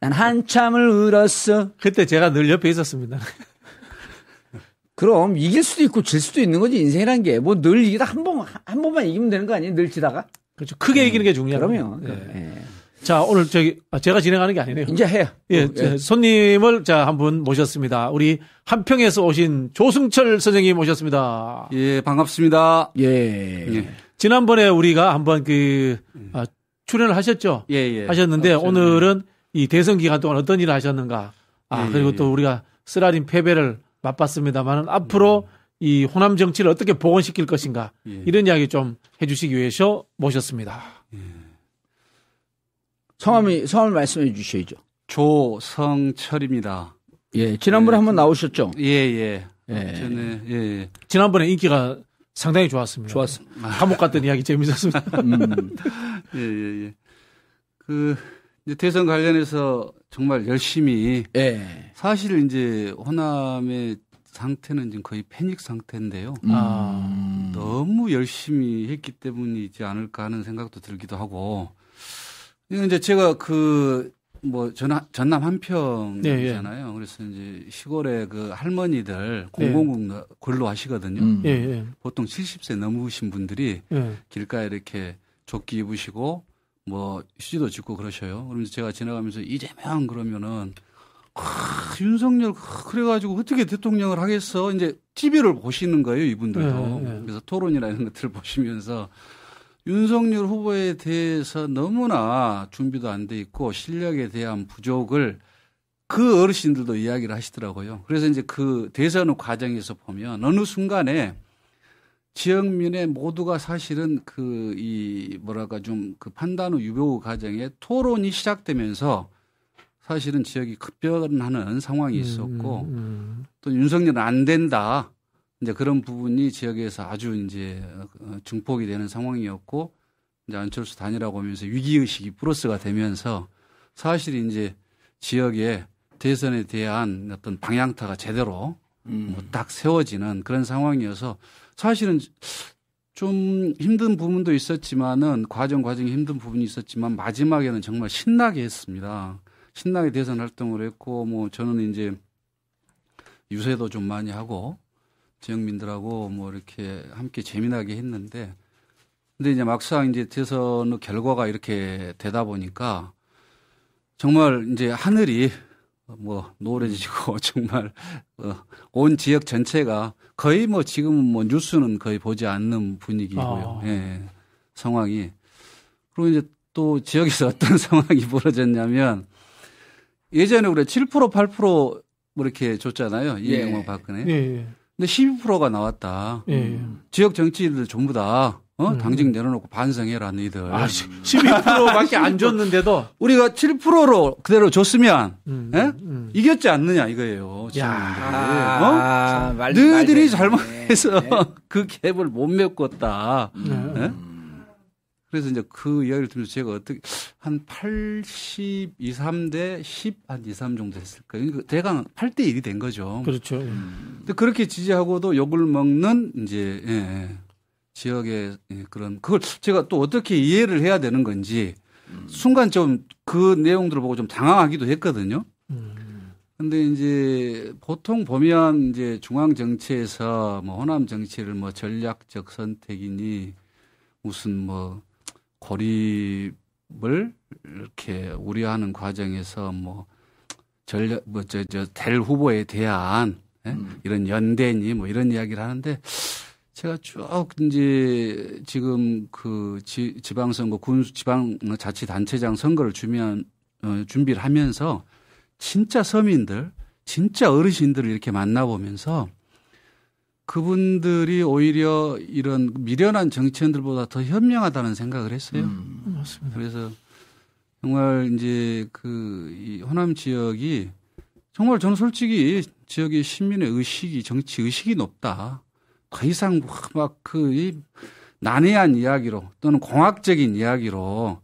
난 한참을 울었어. 그때 제가 늘 옆에 있었습니다. 그럼 이길 수도 있고 질 수도 있는 거지 인생이란 게 뭐 늘 이기다 한번한 번만 이기면 되는 거 아니에요? 늘 지다가? 그렇죠. 크게 이기는 게 중요해요. 예. 예. 자, 오늘 저기, 아, 제가 진행하는 게 아니네요. 이제 해요. 예, 어, 저 손님을 자, 한 분 모셨습니다. 우리 한평에서 오신 조승철 선생님 모셨습니다. 예, 반갑습니다. 예. 예. 지난번에 우리가 한번 그, 아, 출연을 하셨죠? 예, 예. 하셨는데 아, 저는- 오늘은 이 대선 기간 동안 어떤 일을 하셨는가. 아, 예, 그리고 예, 또 예. 우리가 쓰라린 패배를 맛봤습니다만은 앞으로 이 호남 정치를 어떻게 복원시킬 것인가. 예. 이런 이야기 좀 해주시기 위해서 모셨습니다. 성함이 성함을 말씀해 주셔야죠. 조성철입니다. 예. 지난번에 예, 한번 나오셨죠? 예, 예. 예. 전에, 예, 예. 지난번에 인기가 상당히 좋았습니다. 좋았습니다. 감옥 갔던 이야기 재밌었습니다. 음. 예, 예, 예. 그, 이제 대선 관련해서 정말 열심히 예. 사실 이제 호남의 상태는 지금 거의 패닉 상태인데요. 아, 너무 열심히 했기 때문이지 않을까 하는 생각도 들기도 하고. 이건 이제 제가 그, 뭐, 전남, 전남 한평이잖아요. 그래서 이제 시골에 그 할머니들 공공국 근로 하시거든요. 음. 예, 예, 보통 70세 넘으신 분들이 예. 길가에 이렇게 조끼 입으시고 뭐 휴지도 짓고 그러셔요. 그러면서 제가 지나가면서 이재명 그러면은 아, 윤석열 그래가지고 어떻게 대통령을 하겠어? 이제 TV를 보시는 거예요, 이분들도. 그래서 토론이나 이런 것들을 보시면서 윤석열 후보에 대해서 너무나 준비도 안 돼 있고 실력에 대한 부족을 그 어르신들도 이야기를 하시더라고요. 그래서 이제 그 대선 과정에서 보면 어느 순간에 지역민의 모두가 사실은 그 이 뭐랄까 좀 그 판단 후 유보 과정에 토론이 시작되면서 사실은 지역이 급변하는 상황이 있었고 음, 음, 음. 또 윤석열은 안 된다. 이제 그런 부분이 지역에서 아주 이제 어, 증폭이 되는 상황이었고 이제 안철수 단일화고 하면서 위기 의식이 플러스가 되면서 사실 이제 지역에 대선에 대한 어떤 방향타가 제대로 음. 뭐딱 세워지는 그런 상황이어서 사실은 좀 힘든 부분도 있었지만은 과정 과정에 힘든 부분이 있었지만 마지막에는 정말 신나게 했습니다. 신나게 대선 활동을 했고 뭐 저는 이제 유세도 좀 많이 하고 지역민들하고 뭐 이렇게 함께 재미나게 했는데 근데 이제 막상 이제 대선 결과가 이렇게 되다 보니까 정말 이제 하늘이 뭐 노래지고 정말 어, 온 지역 전체가 거의 뭐 지금은 뭐 뉴스는 거의 보지 않는 분위기고요. 아. 예. 상황이 그리고 이제 또 지역에서 어떤 상황이 벌어졌냐면 예전에 우리 7% 8%뭐 이렇게 줬잖아요. 이명박 예. 박근혜. 예. 근데 12%가 나왔다. 예. 지역 정치인들 전부 다 어? 음. 당직 내려놓고 반성해라, 너희들. 아, 12%밖에 안 줬는데도 우리가 7%로 그대로 줬으면 음, 예? 음. 이겼지 않느냐 이거예요. 야, 어? 아, 말, 너희들이 잘못해서 네. 그 갭을 못 메꿨다. 음. 예? 그래서 이제 그 이야기를 들으면서 제가 어떻게 한 82, 3대 10, 한 2, 3 정도 거예요. 그러니까 대강 8대 1이 된 거죠. 그렇죠. 음. 근데 그렇게 지지하고도 욕을 먹는 이제 예, 예. 지역의 예, 그런 그걸 제가 또 어떻게 이해를 해야 되는 건지 음. 순간 좀 그 내용들을 보고 좀 당황하기도 했거든요. 음. 근데 이제 보통 보면 이제 중앙 정치에서 뭐 호남 정치를 뭐 전략적 선택이니 무슨 뭐 고립을 이렇게 우려하는 과정에서 뭐 전략 뭐저 저될 후보에 대한 예? 음. 이런 연대니 뭐 이런 이야기를 하는데 제가 쭉 이제 지금 그 지, 지방선거 군 지방 자치 단체장 선거를 주면 어, 준비를 하면서 진짜 서민들, 진짜 어르신들을 이렇게 만나보면서 그분들이 오히려 이런 미련한 정치인들보다 더 현명하다는 생각을 했어요. 음, 맞습니다. 그래서 정말 이제 그이 호남 지역이 정말 저는 솔직히 지역의 시민의 의식이 정치 의식이 높다. 더 이상 막그 난해한 이야기로 또는 공학적인 이야기로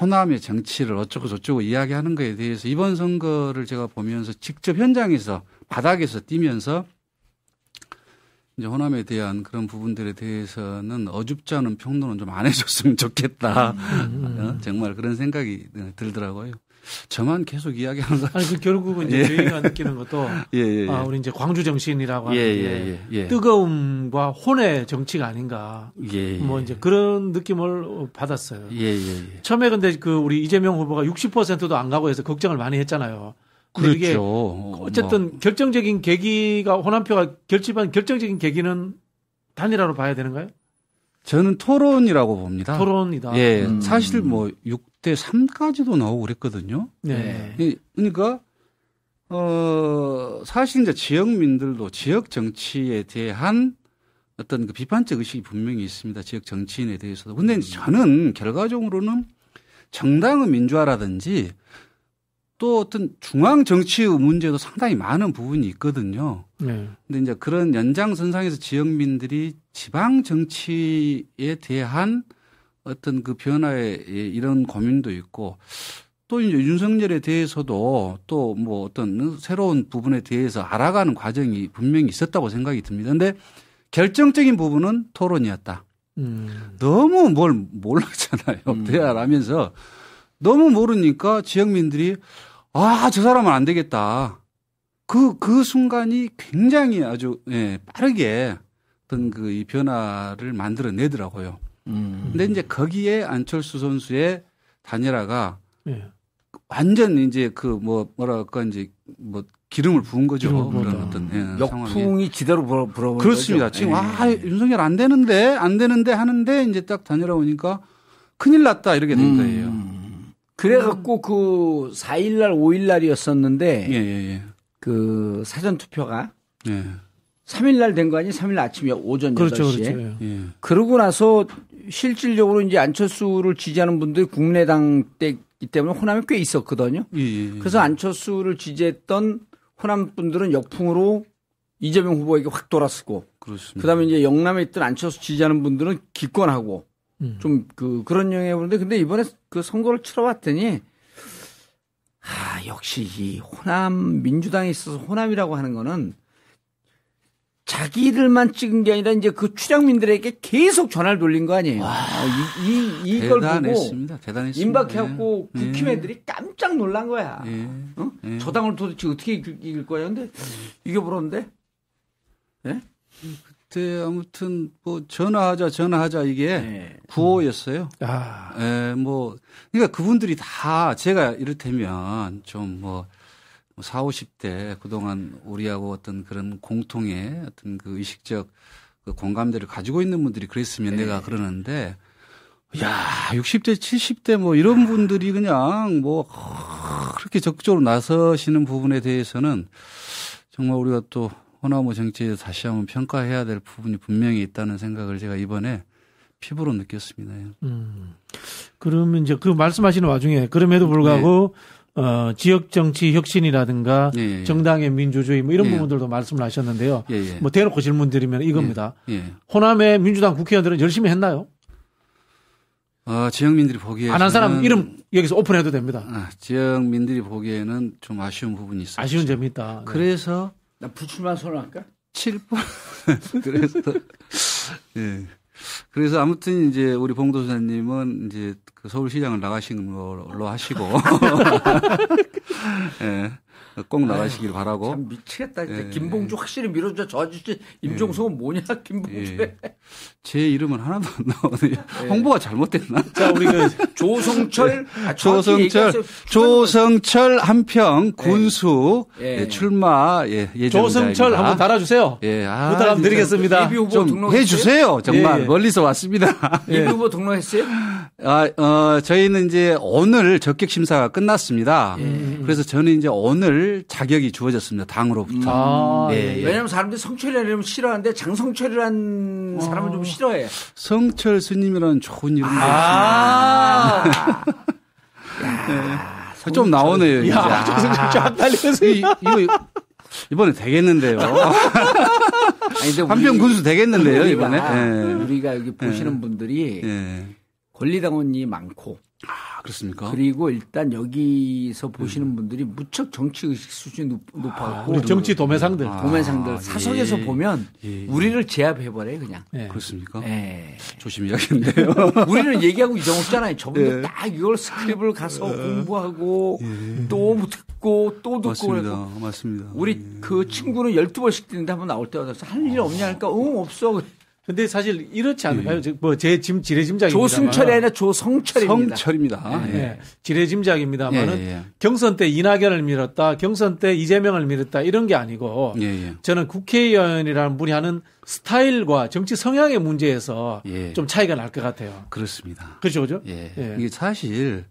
호남의 정치를 어쩌고 저쩌고 이야기하는 것에 대해서 이번 선거를 제가 보면서 직접 현장에서 바닥에서 뛰면서 이제 호남에 대한 그런 부분들에 대해서는 어줍지 않은 평론은 좀 안 해줬으면 좋겠다. 음. 어? 정말 그런 생각이 들더라고요. 저만 계속 이야기하는 거. 아니, 그 결국은 이제 예. 저희가 느끼는 것도 예, 예, 예, 아, 우리 이제 광주 정신이라고 예, 하는 게 예, 예, 뜨거움과 혼의 정치가 아닌가. 뭐 이제 그런 느낌을 받았어요. 처음에 근데 그 우리 이재명 후보가 60%도 안 가고 해서 걱정을 많이 했잖아요. 그렇죠. 이게 어쨌든 뭐. 결정적인 계기가 호남표가 결집한 결정적인 계기는 단일화로 봐야 되는가요? 저는 토론이라고 봅니다. 토론이다. 예. 음. 사실 뭐 6대 3까지도 나오고 그랬거든요. 네. 예. 그러니까 어 사실 이제 지역민들도 지역 정치에 대한 어떤 그 비판적 의식이 분명히 있습니다. 지역 정치인에 대해서도. 근데 음. 저는 결과적으로는 정당의 민주화라든지 또 어떤 중앙 정치의 문제도 상당히 많은 부분이 있거든요. 네. 근데 이제 그런 연장선상에서 지역민들이 지방 정치에 대한 어떤 그 변화에 이런 고민도 있고 또 이제 윤석열에 대해서도 또 뭐 어떤 새로운 부분에 대해서 알아가는 과정이 분명히 있었다고 생각이 듭니다. 근데 결정적인 부분은 토론이었다. 음. 너무 뭘 몰랐잖아요. 음. 대화를 하면서 너무 모르니까 지역민들이 아, 저 사람은 안 되겠다. 그, 그 순간이 굉장히 아주, 예, 빠르게 어떤 그 이 변화를 만들어내더라고요. 음. 근데 이제 거기에 안철수 선수의 단일화가 예. 완전 이제 그 뭐 뭐랄까 이제 뭐 기름을 부은 거죠. 그런 어떤 예, 역풍이 상황이. 지대로 불어 불어 그렇습니다. 거죠. 지금 예. 아 윤석열 안 되는데 안 되는데 하는데 이제 딱 다녀오니까 큰일 났다 이렇게 된 음. 거예요. 그래갖고 그 4일날 5일날이었었는데 예, 예, 예. 그 사전 투표가 예. 3일날 된 거 아니? 3일 아침 오전 그렇죠, 8시에. 그렇죠. 예. 그러고 나서 실질적으로 이제 안철수를 지지하는 분들이 국내당 때이기 때문에 호남이 꽤 있었거든요. 예, 예, 예. 그래서 안철수를 지지했던 호남 분들은 역풍으로 이재명 후보에게 확 돌았었고. 그렇습니다. 그다음에 이제 영남에 있던 안철수 지지하는 분들은 기권하고 음. 좀그 그런 영향이 오는데 근데 이번에 그 선거를 치러봤더니 아 역시 이 호남 민주당에 있어서 호남이라고 하는 거는 자기들만 찍은 게 아니라 이제 그 출향민들에게 계속 전화를 돌린 거 아니에요. 와, 이, 이, 이걸 대단했습니다. 보고 대단했습니다. 임박해갖고 예. 국힘애들이 깜짝 놀란 거야. 예. 어? 예. 저 당을 도대체 어떻게 이길 거야. 근데 이겨버렸는데? 예? 그때 아무튼 뭐 전화하자 전화하자 이게 네. 구호였어요. 아. 예, 뭐 그러니까 그분들이 다 제가 이를테면 좀뭐 4, 50대 그동안 우리하고 어떤 그런 공통의 어떤 그 의식적 그 공감대를 가지고 있는 분들이 그랬으면 네. 내가 그러는데 야, 60대, 70대 뭐 이런 분들이 그냥 뭐 그렇게 적극적으로 나서시는 부분에 대해서는 정말 우리가 또 호남호 정치에 다시 한번 평가해야 될 부분이 분명히 있다는 생각을 제가 이번에 피부로 느꼈습니다. 음. 그러면 이제 그 말씀하시는 와중에 그럼에도 불구하고 네. 어, 지역 정치 혁신이라든가 예, 예. 정당의 민주주의 뭐 이런 예. 부분들도 말씀을 하셨는데요. 예, 예. 뭐 대놓고 질문 드리면 이겁니다. 예, 호남의 민주당 국회의원들은 열심히 했나요? 어, 지역민들이 보기에 안 한 사람 이름 여기서 오픈해도 됩니다. 아, 지역민들이 보기에는 좀 아쉬운 부분이 있어요. 아쉬운 점이 있다. 네. 그래서 나 불출마 선언할까? 7번. 그래서 예. 그래서 아무튼 이제 우리 봉도사님은 이제 그 서울시장을 나가신 걸로 하시고 예. 꼭 나가시길 바라고. 참 미치겠다. 예. 김봉주 확실히 밀어줘. 저 아저씨 임종석은 예. 뭐냐 김봉주. 예. 제 이름은 하나도 안 나오네요. 예. 홍보가 잘못됐나? 자 우리 그 조성철, 아, 조성철, 조성철 한평 군수 예. 예. 출마 예, 예정자 조성철 한번 달아주세요. 예, 아, 부탁 한번 드리겠습니다. 좀 해주세요. 정말 멀리서 왔습니다. 예비 후보 등록했어요? 아, 어, 저희는 이제 오늘 적격 심사가 끝났습니다. 그래서 저는 이제 오늘 자격이 주어졌습니다. 당으로부터. 아, 네. 왜냐하면 사람들이 성철이라면 싫어하는데 장성철이라는 어. 사람을 좀 싫어해. 성철 스님이라는 좋은 이름. 아. 네. 좀 나오네요. 야, 쫙 달리면서. 이거 이번에 되겠는데요. 한평 군수 되겠는데요, 우리가, 이번에. 네. 우리가 여기 보시는 네. 분들이 네. 권리당원이 많고 아, 그렇습니까? 그리고 일단 여기서 보시는 음. 분들이 무척 정치 의식 수준이 높, 높아갖고. 아, 정치 도매상들. 아, 도매상들. 아, 사석에서 예. 보면 예. 우리를 제압해 버려요, 그냥. 예. 그렇습니까? 예. 조심해야겠네요. 우리는 얘기하고 잊어먹잖아요. 저분들 예. 딱 이걸 스크립을 가서 예. 공부하고 예. 또 듣고 또 듣고. 맞습니다. 맞습니다. 우리 그 친구는 12번씩 듣는데 한번 나올 때마다 할 일 없냐 하니까 응, 없어. 근데 사실 이렇지 않을까요? 예. 뭐제 짐 지레짐작입니다. 조승철이 아니라 조성철입니다. 성철입니다. 예. 예. 지레짐작입니다만은 예, 예. 경선 때 이낙연을 밀었다, 경선 때 이재명을 밀었다 이런 게 아니고 예, 저는 국회의원이라는 분이 하는 스타일과 정치 성향의 문제에서 좀 차이가 날 것 같아요. 그렇습니다. 그렇죠, 그죠? 예. 이게 사실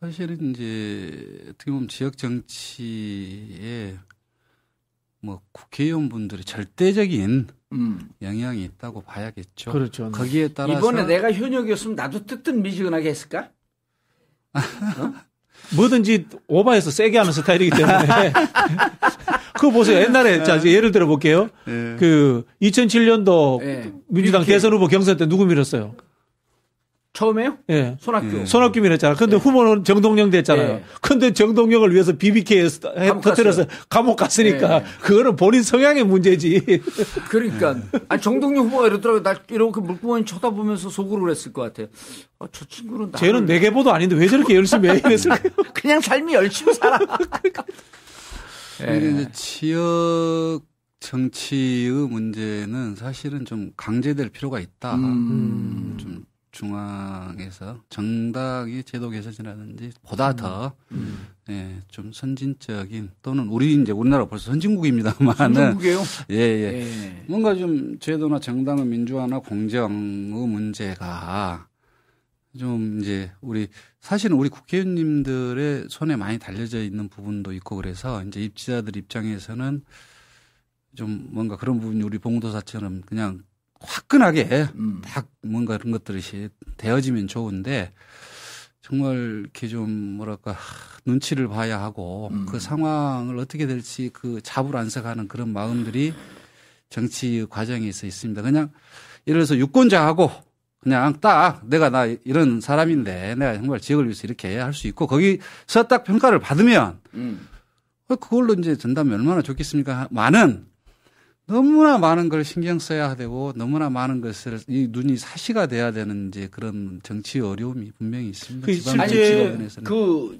사실은 이제 어떻게 보면 지역 정치에 뭐 국회의원분들이 절대적인 음. 영향이 있다고 봐야겠죠. 그렇죠. 거기에 따라서 이번에 내가 현역이었으면 나도 뜨뜻미지근하게 했을까? 어? 뭐든지 오바해서 세게 하는 스타일이기 때문에. 그거 보세요. 옛날에, 자, 예를 들어 볼게요. 네. 그, 2007년도 네. 민주당 이렇게. 대선 후보 경선 때 누구 밀었어요? 처음에요? 예. 손학규. 예. 손학규 밀었잖아. 근데 예. 후보는 정동영 됐잖아요. 예. 근데 정동영을 위해서 BBK 터뜨려서 감옥 갔으니까 예. 그거는 본인 성향의 문제지. 그러니까. 아니, 정동영 후보가 이러더라고요. 나 이렇게 물구멍이 쳐다보면서 속으로 그랬을 것 같아요. 아, 저 친구는. 나를... 쟤는 내게보도 아닌데 왜 저렇게 열심히 해? 이랬을까요? 그냥 삶이 열심히 살아. 예. 이제 지역 정치의 문제는 사실은 좀 강제될 필요가 있다. 음. 좀 중앙에서 정당의 제도 개선이라든지 보다 음. 더, 음. 예, 좀 선진적인 또는 우리 이제 우리나라 벌써 선진국입니다만은. 선진국이에요? 예, 예, 예. 뭔가 좀 제도나 정당의 민주화나 공정의 문제가 좀 이제 우리 사실은 우리 국회의원님들의 손에 많이 달려져 있는 부분도 있고 그래서 이제 입지자들 입장에서는 좀 뭔가 그런 부분이 우리 봉도사처럼 그냥 화끈하게 음. 딱 뭔가 그런 것들이 되어지면 좋은데 정말 이렇게 좀 뭐랄까 눈치를 봐야 하고 음. 그 상황을 어떻게 될지 그 자불안석하는 그런 마음들이 정치 과정에 있어 있습니다. 그냥 예를 들어서 유권자하고 그냥 딱 내가 나 이런 사람인데 내가 정말 지역을 위해서 이렇게 할 수 있고 거기서 딱 평가를 받으면 음. 그걸로 이제 전담이 얼마나 좋겠습니까? 많은 너무나 많은 걸 신경 써야 되고 너무나 많은 것을 이 눈이 사시가 돼야 되는 이제 그런 정치 어려움이 분명히 있습니다. 그 실제 그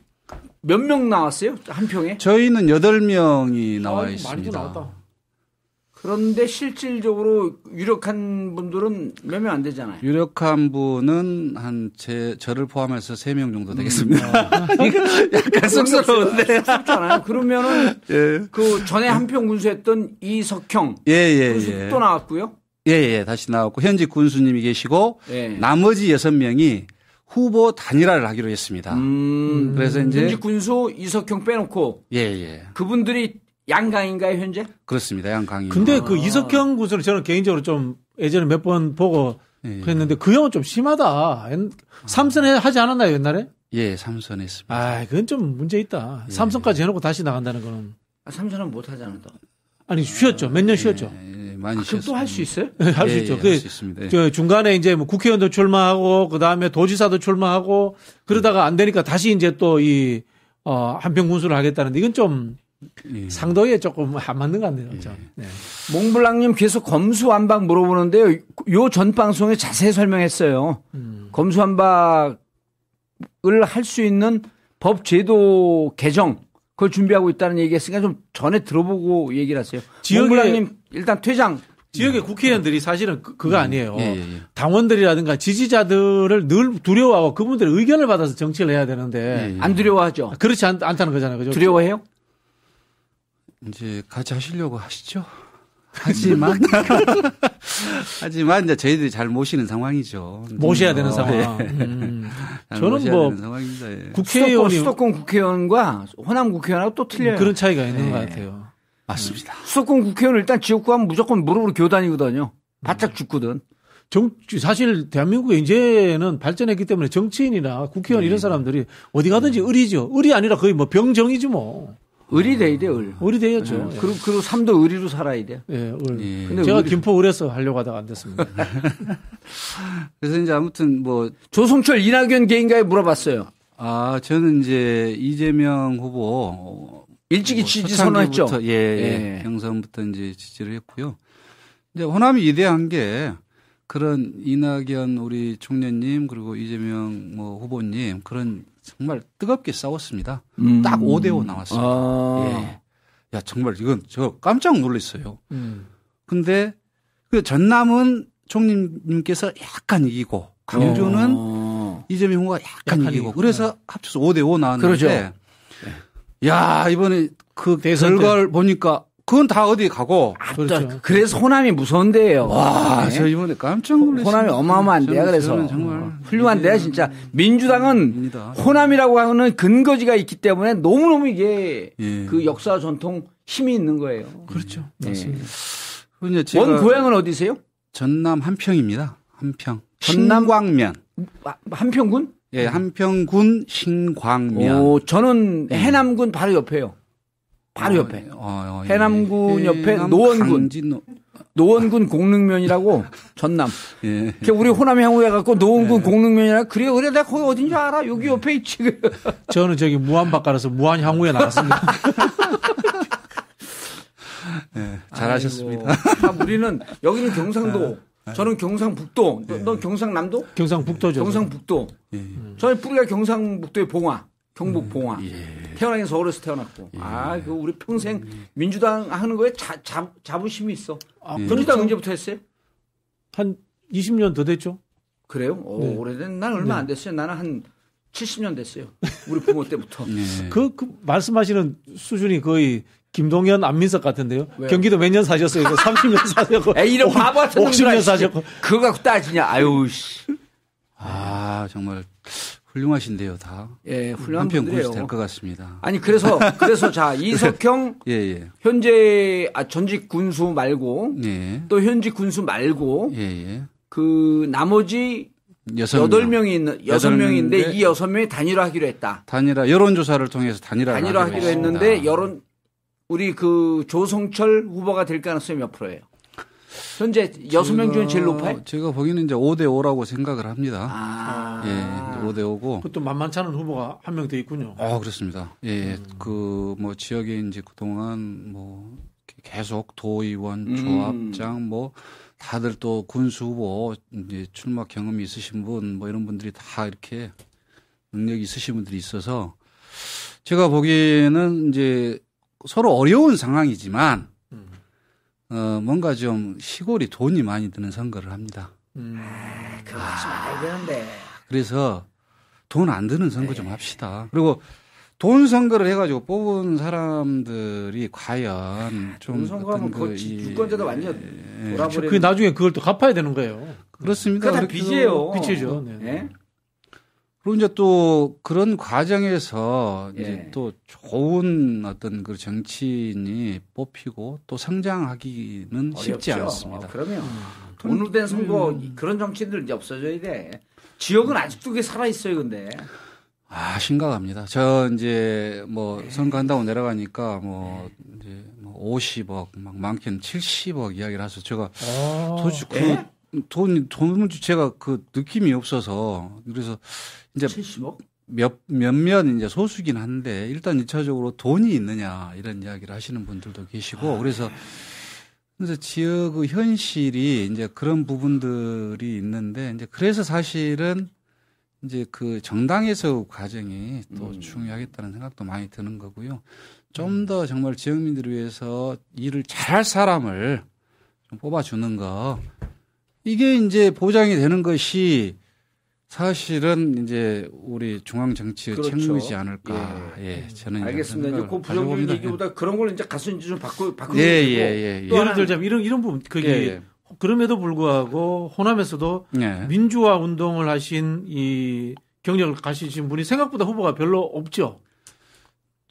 몇 명 나왔어요? 한 평에? 저희는 8명이 나와 아, 있습니다. 그런데 실질적으로 유력한 분들은 몇 명 안 되잖아요. 유력한 분은 한 제 저를 포함해서 3명 정도 되겠습니다. 음. 이거 약간 쑥스러운데. 쑥스럽잖아요. 그러면은 예. 그 전에 한평 군수했던 이석형 예, 예, 예. 또 나왔고요. 예, 예, 다시 나왔고 현직 군수님이 계시고 예. 나머지 6명이 후보 단일화를 하기로 했습니다. 음, 그래서 이제 현직 군수 이석형 빼놓고 예, 예. 그분들이 양강인가요 현재? 그렇습니다. 양강이. 근데 그 아. 이석형 군수는 저는 개인적으로 좀 예전에 몇 번 보고 예. 그랬는데 그 형은 좀 심하다. 삼선에 하지 않았나요 옛날에? 예, 삼선 했습니다. 아, 그건 좀 문제 있다. 예. 삼선까지 해놓고 다시 나간다는 거는. 아, 삼선은 못 하잖아 또. 아니 쉬었죠. 몇 년 쉬었죠. 예, 예 많이 아, 쉬었어요. 또할 수 있어요? 네, 할수 예, 있죠. 그, 할수 있습니다. 저 중간에 이제 뭐 국회의원도 출마하고 그 다음에 도지사도 출마하고 그러다가 안 되니까 다시 이제 또 이 어, 한평 군수를 하겠다는데 이건 좀 예. 상도에 조금 안 맞는 것 같네요. 예. 네. 몽블랑님 계속 검수완박 물어보는데요. 요 전 방송에 자세히 설명했어요. 음. 검수완박을 할 수 있는 법 제도 개정 그걸 준비하고 있다는 얘기했으니까 좀 전에 들어보고 얘기를 하세요. 몽블랑님 일단 퇴장. 지역의 국회의원들이 사실은 그, 거 음. 아니에요. 예, 예, 예. 당원들이라든가 지지자들을 늘 두려워하고 그분들의 의견을 받아서 정치를 해야 되는데. 안 두려워하죠. 그렇지 않, 다는 거잖아요. 그죠? 두려워해요? 이제 같이 하시려고 하시죠. 하지만 하지만 이제 저희들이 잘 모시는 상황이죠. 모셔야 되는 어, 상황. 네. 음. 저는 뭐 예. 국회의원 수도권 국회의원과 호남 국회의원하고 또 틀려요. 그런 차이가 있는 네. 것 같아요. 맞습니다. 수도권 국회의원 일단 지역구 하면 무조건 무릎으로 교단이거든요. 바짝 죽거든. 정, 사실 대한민국에 이제는 발전했기 때문에 정치인이나 국회의원 네. 이런 사람들이 어디 가든지 의리죠. 의리 아니라 거의 뭐 병정이지 뭐. 의리 돼야 돼, 을. 의리 돼야죠. 네. 그리고, 그리고 삶도 의리로 살아야 돼. 예, 을. 예. 근데 제가 의리... 김포 을에서 하려고 하다가 안 됐습니다. 그래서 이제 아무튼 뭐. 조성철 이낙연 개인가에 물어봤어요. 아, 저는 이제 이재명 후보. 일찍이 뭐 지지 선언했죠. 예, 예, 예. 경선부터 이제 지지를 했고요. 이제 호남이 이대한 게 그런 이낙연 우리 총련님 그리고 이재명 뭐 후보님 그런 정말 뜨겁게 싸웠습니다. 음. 딱 5대5 나왔습니다. 아. 예. 야, 정말 이건 저 깜짝 놀랐어요. 음. 근데 그 전남은 총님께서 약간 이기고 광주는 어. 이재명 후보가 약간, 약간 이기고 그래서 네. 합쳐서 5대5 나왔는데 그러죠. 네. 야, 이번에 그 결과를 보니까 그건 다 어디 가고. 아, 그렇죠. 그래서 호남이 무서운 데예요. 와, 네. 저 이번에 깜짝 놀랐어요. 호남이 어마어마한 데야 그래서. 정말 훌륭한 데야 진짜. 민주당은 입니다. 호남이라고 하는 근거지가 있기 때문에 너무너무 이게 예. 그 역사 전통 힘이 있는 거예요. 그렇죠. 예. 맞습니다. 원 고향은 어디세요? 전남 한평입니다. 한평. 전남 광면. 한평군? 예, 한평군 신광면. 오, 저는 해남군 바로 옆에요. 바로 어, 옆에. 어, 어, 예. 해남군 예. 옆에 해남 노원군. 강진노. 노원군 공릉면이라고 전남. 예. 우리 호남 향후에 갖고 노원군 예. 공릉면이라 그래 그래 내가 거기 어딘지 알아 여기 옆에 있지. 저는 저기 무안 바깥에서 무안 향후에 나갔습니다. 네, 잘하셨습니다. 아, 우리는 여기는 경상도, 네. 저는 경상북도, 네. 넌 경상남도? 경상북도죠. 경상북도. 예. 저는 뿌리가 경상북도의 봉화. 경북 음, 봉화. 예. 태어나긴 서울에서 태어났고. 예. 아, 그 우리 평생 민주당 하는 거에 자, 자, 자부심이 있어. 아, 예. 민주당 그렇죠. 언제부터 했어요? 한 20년 더 됐죠. 그래요? 오, 네. 오래된 난 얼마 네. 안 됐어요. 나는 한 70년 됐어요. 우리 부모 때부터. 네. 그, 그 말씀하시는 수준이 거의 김동연 안민석 같은데요. 왜요? 경기도 몇 년 사셨어요? 30년 사셨고. 에이, 이런 바보 같은 50년 사셨고. 그거 갖고 따지냐. 아유, 씨. 아, 정말 훌륭하신데요, 다. 예, 훌륭한 분들이에요. 될것 같습니다. 아니, 그래서, 그래서 자, 이석형. 예, 예. 현재, 아, 전직 군수 말고. 예. 또 현직 군수 말고. 예, 예. 그, 나머지 여덟 명이 있는 여섯 명인데 이 여섯 명이 단일화하기로 했다. 단일화 여론 조사를 통해서 단일화 단일화하기로 했는데 여론 우리 그 조성철 후보가 될 가능성이 몇 프로예요? 현재 여섯 명 중에 제일 높아요? 제가 보기에는 이제 5대 5라고 생각을 합니다. 아. 예, 5대 5고. 그것도 만만치 않은 후보가 한 명 더 있군요. 아, 그렇습니다. 예, 음. 그뭐 지역에 이제 그동안 뭐 계속 도의원, 음. 조합장 뭐 다들 또 군수 후보 이제 출마 경험이 있으신 분 뭐 이런 분들이 다 이렇게 능력이 있으신 분들이 있어서 제가 보기에는 이제 서로 어려운 상황이지만 음. 어 뭔가 좀 시골이 돈이 많이 드는 선거를 합니다. 음. 아, 그거 하지 말아야 되는데. 그래서 돈 안 드는 선거 네. 좀 합시다. 그리고 돈 선거를 해가지고 뽑은 사람들이 과연 좀 선거하면 그 유권자도 완전 예. 돌아버리는. 그 나중에 그걸 또 갚아야 되는 거예요. 그렇습니다. 그다 빚이에요. 빚이죠. 네. 네. 그리고 이제 또 그런 과정에서 예. 이제 또 좋은 어떤 그 정치인이 뽑히고 또 성장하기는 어렵죠. 쉽지 않습니다. 어, 그러면 돈으로 된 선거 음. 그런 정치인들 이제 없어져야 돼. 지역은 아직도 그게 살아 있어요, 근데. 아, 심각합니다. 저 이제 뭐 선거 한다고 내려가니까 뭐 이제 뭐 50억, 막 많게는 70억 이야기를 하서 제가 아, 도대체 그 예? 돈, 돈, 제가 그 느낌이 없어서 그래서 이제 70억? 몇, 몇몇 이제 소수긴 한데 일단 1차적으로 돈이 있느냐 이런 이야기를 하시는 분들도 계시고 아, 그래서 그래서 지역의 현실이 이제 그런 부분들이 있는데 이제 그래서 사실은 이제 그 정당에서 과정이 또 음. 중요하겠다는 생각도 많이 드는 거고요. 좀더 음. 정말 지역민들을 위해서 일을 잘할 사람을 좀 뽑아주는 거. 이게 이제 보장이 되는 것이 사실은 이제 우리 중앙 정치의 그렇죠. 책무이지 않을까. 예, 예 저는 알겠습니다. 이제 그 부정적인 얘기보다 그런 걸 이제 가서 이제 좀 바꾸 바꾸고. 예, 예, 예, 예. 예를 들자면 이런 이런 부분 그게 예, 예. 그럼에도 불구하고 호남에서도 네. 민주화 운동을 하신 이 경력을 가시신 분이 생각보다 후보가 별로 없죠.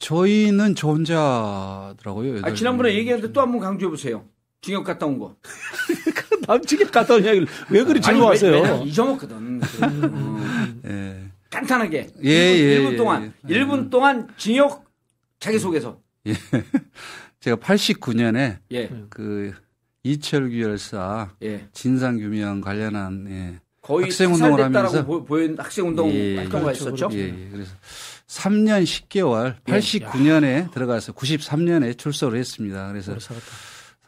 저희는 저 혼자더라고요. 아, 지난번에 얘기했는데 또 한 번 강조해 보세요. 징역 갔다 온 거. 남측에 갔다 온 이야기를 왜 그리 즐거워하세요? 잊어먹거든. 음. 예. 간단하게. 예, 1분, 예, 1분 동안. 예. 1분 동안 징역 자기소개서. 예. 제가 89년에 예. 그 이철규 열사 예. 진상규명 관련한 예. 거의 학생운동을 하면서 보인 학생운동 예, 활동가 그렇죠, 있었죠. 예, 예, 그래서 3년 10개월 89년에 예. 들어가서 93년에 출소를 했습니다. 그래서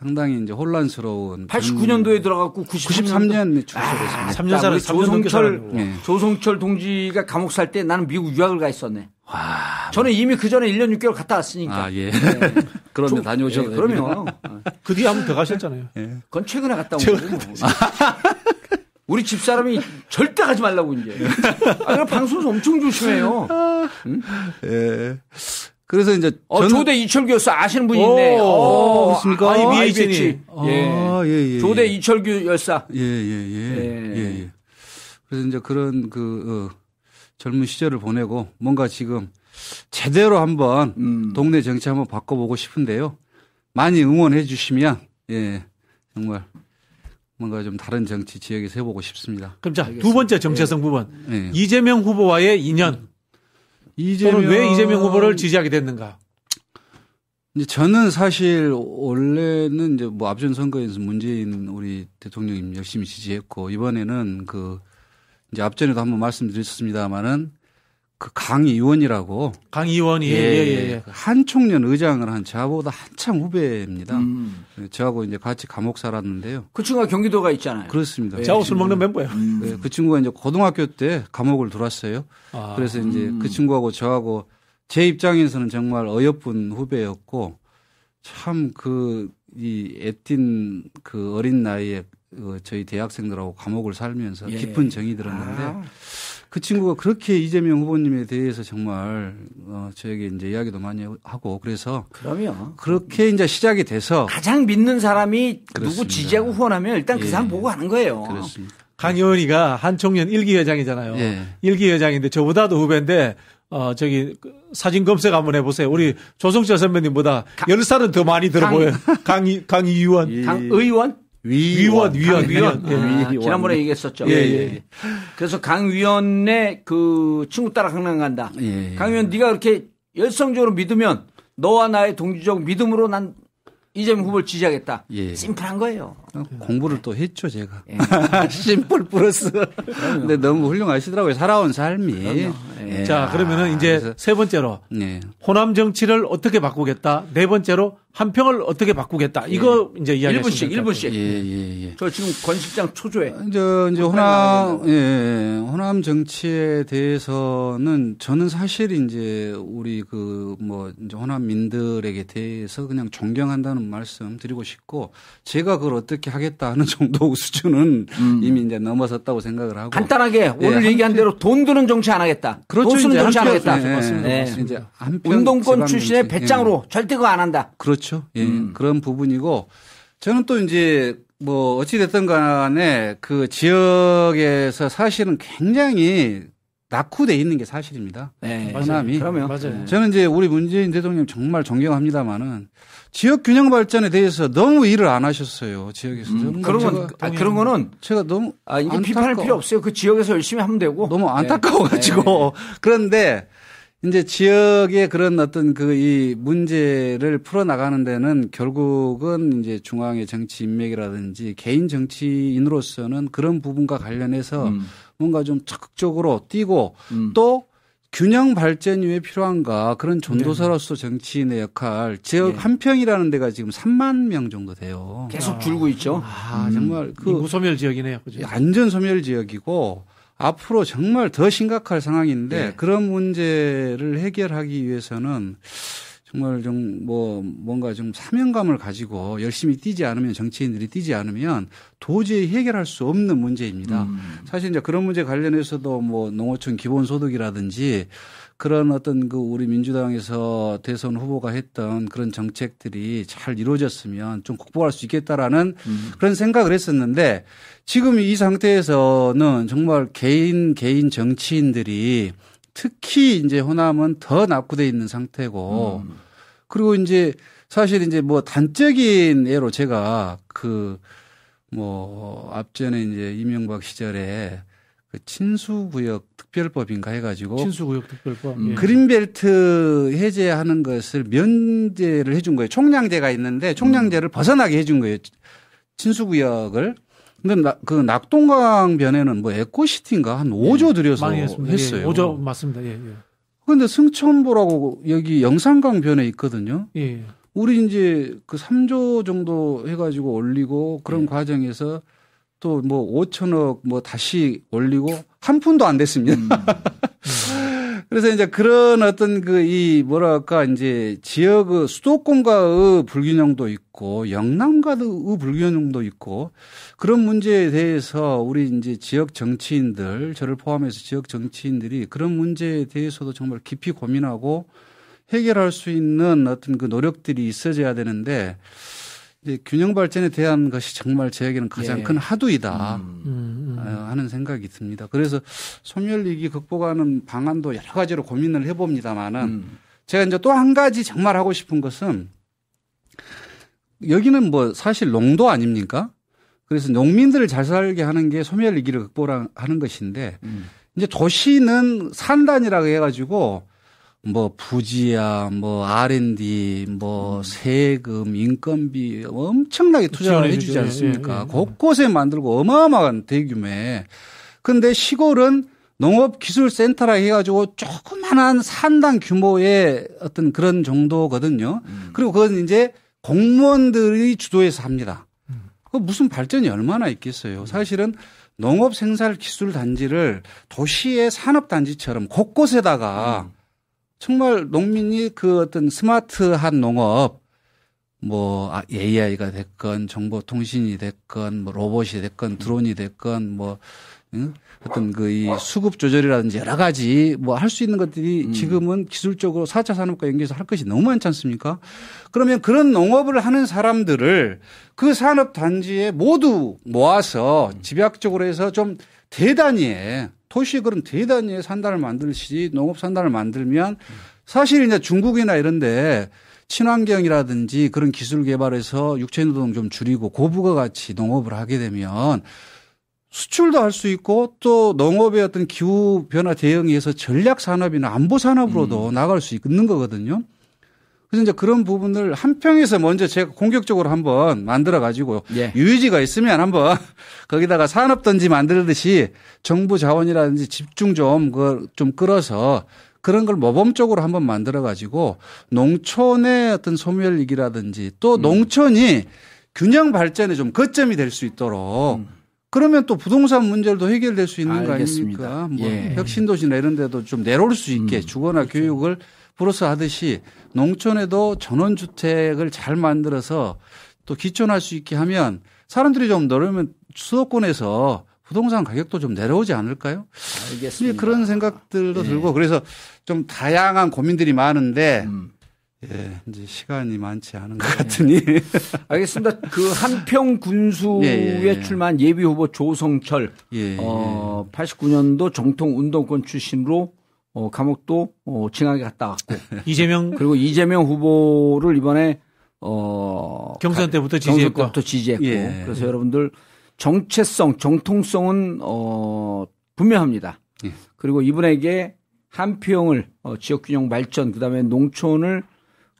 상당히 이제 혼란스러운 89년도에 들어갔고 93년, 에 출소를 했습니다. 아, 3년 살은 조성철 예. 조성철 동지가 감옥 살 때 나는 미국 유학을 가 있었네. 와. 저는 이미 그 전에 1년 6개월 갔다 왔으니까. 아, 예. 네. 그런데 다녀오셨네. 예, 그러면. 그 뒤에 한번 더 가셨잖아요. 예. 그건 최근에 갔다 온 거고. 우리 집사람이 절대 가지 말라고 이제. 아, 방송에서 엄청 조심해요. 응? 예. 그래서 이제 어, 전... 조대 이철규 여사 아시는 분이 있네. 어, 그렇습니까? 아, IBH. 아, 예. 예, 예. 조대 이철규 열사. 예, 예, 예. 예. 예, 예. 그래서 이제 그런 그 어, 젊은 시절을 보내고 뭔가 지금 제대로 한번 음. 동네 정치 한번 바꿔보고 싶은데요. 많이 응원해 주시면 예 정말 뭔가 좀 다른 정치 지역에서 해보고 싶습니다. 그럼 자 두 번째 정체성 네. 부분 네. 이재명 후보와의 인연. 이재명 왜 이재명 후보를 지지하게 됐는가? 이제 저는 사실 원래는 이제 뭐 앞전 선거에서 문재인 우리 대통령님 열심히 지지했고 이번에는 그 이제 앞전에도 한번 말씀드렸습니다마는 그 강 의원이라고 강 의원이 예, 예, 예, 예. 한 총련 의장을 한 저보다 한참 후배입니다. 음. 저하고 이제 같이 감옥 살았는데요. 그 친구가 경기도가 있잖아요. 그렇습니다. 네. 저하고 술 먹는 멤버예요. 음. 네, 그 친구가 이제 고등학교 때 감옥을 들어왔어요. 아. 그래서 이제 음. 그 친구하고 저하고 제 입장에서는 정말 어여쁜 후배였고 참 그 이 애띤 그 어린 나이에 그 저희 대학생들하고 감옥을 살면서 예. 깊은 정이 들었는데 아. 그 친구가 그렇게 이재명 후보님에 대해서 정말 어 저에게 이제 이야기도 많이 하고 그래서 그러면 그렇게 이제 시작이 돼서 가장 믿는 사람이 그렇습니다. 누구 지지하고 후원하면 일단 그 예. 사람 보고 하는 거예요. 그렇습니다. 강 의원이가 한총련 일기 회장이잖아요. 예. 일기 회장인데 저보다도 후배인데 어 저기 그 사진 검색 한번 해보세요. 우리 조성철 선배님보다 열 살은 더 많이 들어 보여요. 강의 강의 의원, 강 의원. 위원, 위원, 위원. 예, 아, 지난번에 얘기했었죠. 예, 예. 예. 그래서 강 위원의 그 친구 따라 강남 간다. 예, 예. 강 위원 네가 그렇게 열성적으로 믿으면 너와 나의 동지적 믿음으로 난 이재명 후보를 지지하겠다. 예. 심플한 거예요. 공부를 또 했죠, 제가. 예. 심플 플러스. 근데 너무 훌륭하시더라고요. 살아온 삶이. 예. 자, 그러면은 이제 세 번째로 예. 호남 정치를 어떻게 바꾸겠다. 네 번째로 한 평을 어떻게 바꾸겠다. 예. 이거 이제 이야기 1분씩, 1분씩. 예, 예, 예. 저 지금 권 실장 초조해. 이제, 이제 호남, 예, 예, 호남 정치에 대해서는 저는 사실 이제 우리 그 뭐 이제 호남민들에게 대해서 그냥 존경한다는 말씀 드리고 싶고 제가 그걸 어떻게 하겠다 하는 정도 수준은 음. 이미 이제 넘어섰다고 생각을 하고. 간단하게 오늘 예, 얘기한 대로 돈 드는 정치 안 하겠다. 그렇죠. 돈 쓰는 정치 안 하겠다. 네, 맞습니다. 네. 이제 운동권 출신의 배짱으로 예. 절대 그거 안 한다. 그렇죠. 그렇죠. 예. 음. 그런 부분이고 저는 또 이제 뭐 어찌됐든 간에 그 지역에서 사실은 굉장히 낙후돼 있는 게 사실입니다. 네. 호남이. 그러면 맞아요. 저는 이제 우리 문재인 대통령 정말 존경합니다만은 지역 균형 발전에 대해서 너무 일을 안 하셨어요. 지역에서. 음, 그런 건 아, 그런 거는 제가 너무 아 이제 비판할 필요 없어요. 그 지역에서 열심히 하면 되고 너무 안타까워 가지고 네. 네. 그런데 이제 지역의 그런 어떤 그 이 문제를 풀어나가는 데는 결국은 이제 중앙의 정치 인맥이라든지 개인 정치인으로서는 그런 부분과 관련해서 음. 뭔가 좀 적극적으로 뛰고 음. 또 균형 발전이 왜 필요한가 그런 전도사로서 네. 정치인의 역할 지역 네. 한평이라는 데가 지금 3만 명 정도 돼요. 계속 아. 줄고 있죠. 아, 정말 그 무소멸 지역이네요. 그죠? 안전 소멸 지역이고 앞으로 정말 더 심각할 상황인데 네. 그런 문제를 해결하기 위해서는 정말 좀 뭐 뭔가 좀 사명감을 가지고 열심히 뛰지 않으면 정치인들이 뛰지 않으면 도저히 해결할 수 없는 문제입니다. 음. 사실 이제 그런 문제 관련해서도 뭐 농어촌 기본소득이라든지 그런 어떤 그 우리 민주당에서 대선 후보가 했던 그런 정책들이 잘 이루어졌으면 좀 극복할 수 있겠다라는 음. 그런 생각을 했었는데 지금 이 상태에서는 정말 개인 개인 정치인들이 특히 이제 호남은 더 낙후돼 있는 상태고 음. 그리고 이제 사실 이제 뭐 단적인 예로 제가 그 뭐 앞전에 이제 이명박 시절에 그 친수구역 특별법인가 해가지고 친수구역 특별법 음. 예. 그린벨트 해제하는 것을 면제를 해준 거예요. 총량제가 있는데 총량제를 음. 벗어나게 해준 거예요. 친수구역을 근데 나, 그 낙동강 변에는 뭐 에코시티인가 한 5조 예, 들여서 했어요. 예, 5조 맞습니다. 예, 예. 근데 승천보라고 여기 영산강 변에 있거든요. 예. 우리 이제 그 3조 정도 해가지고 올리고 그런 예. 과정에서 또 뭐 5천억 뭐 다시 올리고 한 푼도 안 됐습니다. 음. 그래서 이제 그런 어떤 그 이 뭐랄까 이제 지역의 수도권과의 불균형도 있고 영남과의 불균형도 있고 그런 문제에 대해서 우리 이제 지역 정치인들 저를 포함해서 지역 정치인들이 그런 문제에 대해서도 정말 깊이 고민하고 해결할 수 있는 어떤 그 노력들이 있어져야 되는데 균형 발전에 대한 것이 정말 저에게는 가장 예. 큰 하두이다 음. 음, 음. 어, 하는 생각이 듭니다. 그래서 소멸위기 극복하는 방안도 여러 가지로 고민을 해봅니다만은 음. 제가 이제 또 한 가지 정말 하고 싶은 것은 여기는 뭐 사실 농도 아닙니까? 그래서 농민들을 잘 살게 하는 게 소멸 위기를 극복하는 것인데 음. 이제 도시는 산단이라고 해가지고 뭐 부지야, 뭐 R&D, 뭐 음. 세금, 인건비 엄청나게 투자를 해주지 않습니까? 예, 예, 예. 곳곳에 만들고 어마어마한 대규모의. 근데 시골은 농업기술센터라 해가지고 조그만한 산당 규모의 어떤 그런 정도거든요. 음. 그리고 그건 이제 공무원들이 주도해서 합니다. 음. 그 무슨 발전이 얼마나 있겠어요. 사실은 농업 생산 기술 단지를 도시의 산업 단지처럼 곳곳에다가 음. 정말 농민이 그 어떤 스마트한 농업 뭐 AI가 아, 됐건 정보통신이 됐건 뭐 로봇이 됐건 드론이 됐건 뭐 응? 어떤 그 이 수급 조절이라든지 여러 가지 뭐 할 수 있는 것들이 음. 지금은 기술적으로 4차 산업과 연계해서 할 것이 너무 많지 않습니까? 그러면 그런 농업을 하는 사람들을 그 산업 단지에 모두 모아서 집약적으로 해서 좀 대단위에 도시 그런 대단위의 산단을 만들시 농업 산단을 만들면 사실 이제 중국이나 이런데 친환경이라든지 그런 기술 개발에서 육체 노동 좀 줄이고 고부가 가치 농업을 하게 되면 수출도 할 수 있고 또 농업의 어떤 기후 변화 대응에서 전략 산업이나 안보 산업으로도 음. 나갈 수 있는 거거든요. 그래서 이제 그런 부분을 한평에서 먼저 제가 공격적으로 한번 만들어 가지고 예. 유의지가 있으면 한번 거기다가 산업 던지 만들듯이 정부 자원이라든지 집중 좀, 그, 좀 끌어서 그런 걸 모범적으로 한번 만들어 가지고 농촌의 어떤 소멸위기라든지 또 음. 농촌이 균형 발전에 좀 거점이 될 수 있도록 음. 그러면 또 부동산 문제도 해결될 수 있는 알겠습니다. 거 아닙니까? 뭐 예. 혁신도시나 이런 데도 좀 내려올 수 있게 음. 주거나 그렇죠. 교육을 플러스 하듯이 농촌에도 전원주택을 잘 만들어서 또 기촌할 수 있게 하면 사람들이 좀 너르면 수도권에서 부동산 가격도 좀 내려오지 않을까요? 알겠습니다. 그런 생각들도 예. 들고 그래서 좀 다양한 고민들이 많은데 음. 예, 이제 시간이 많지 않은 것 같으니. 알겠습니다. 그 한평 군수에 예, 예, 예. 출마한 예비 후보 조성철, 예, 어, 89년도 정통 운동권 출신으로 어, 감옥도 어, 징하게 갔다 왔고. 이재명 그리고 이재명 후보를 이번에 어 경선 때부터 지지했고. 경선 때부터 지지했고. 예. 그래서 여러분들 정체성, 정통성은 어 분명합니다. 그리고 이분에게 한평을 어, 지역균형 발전, 그다음에 농촌을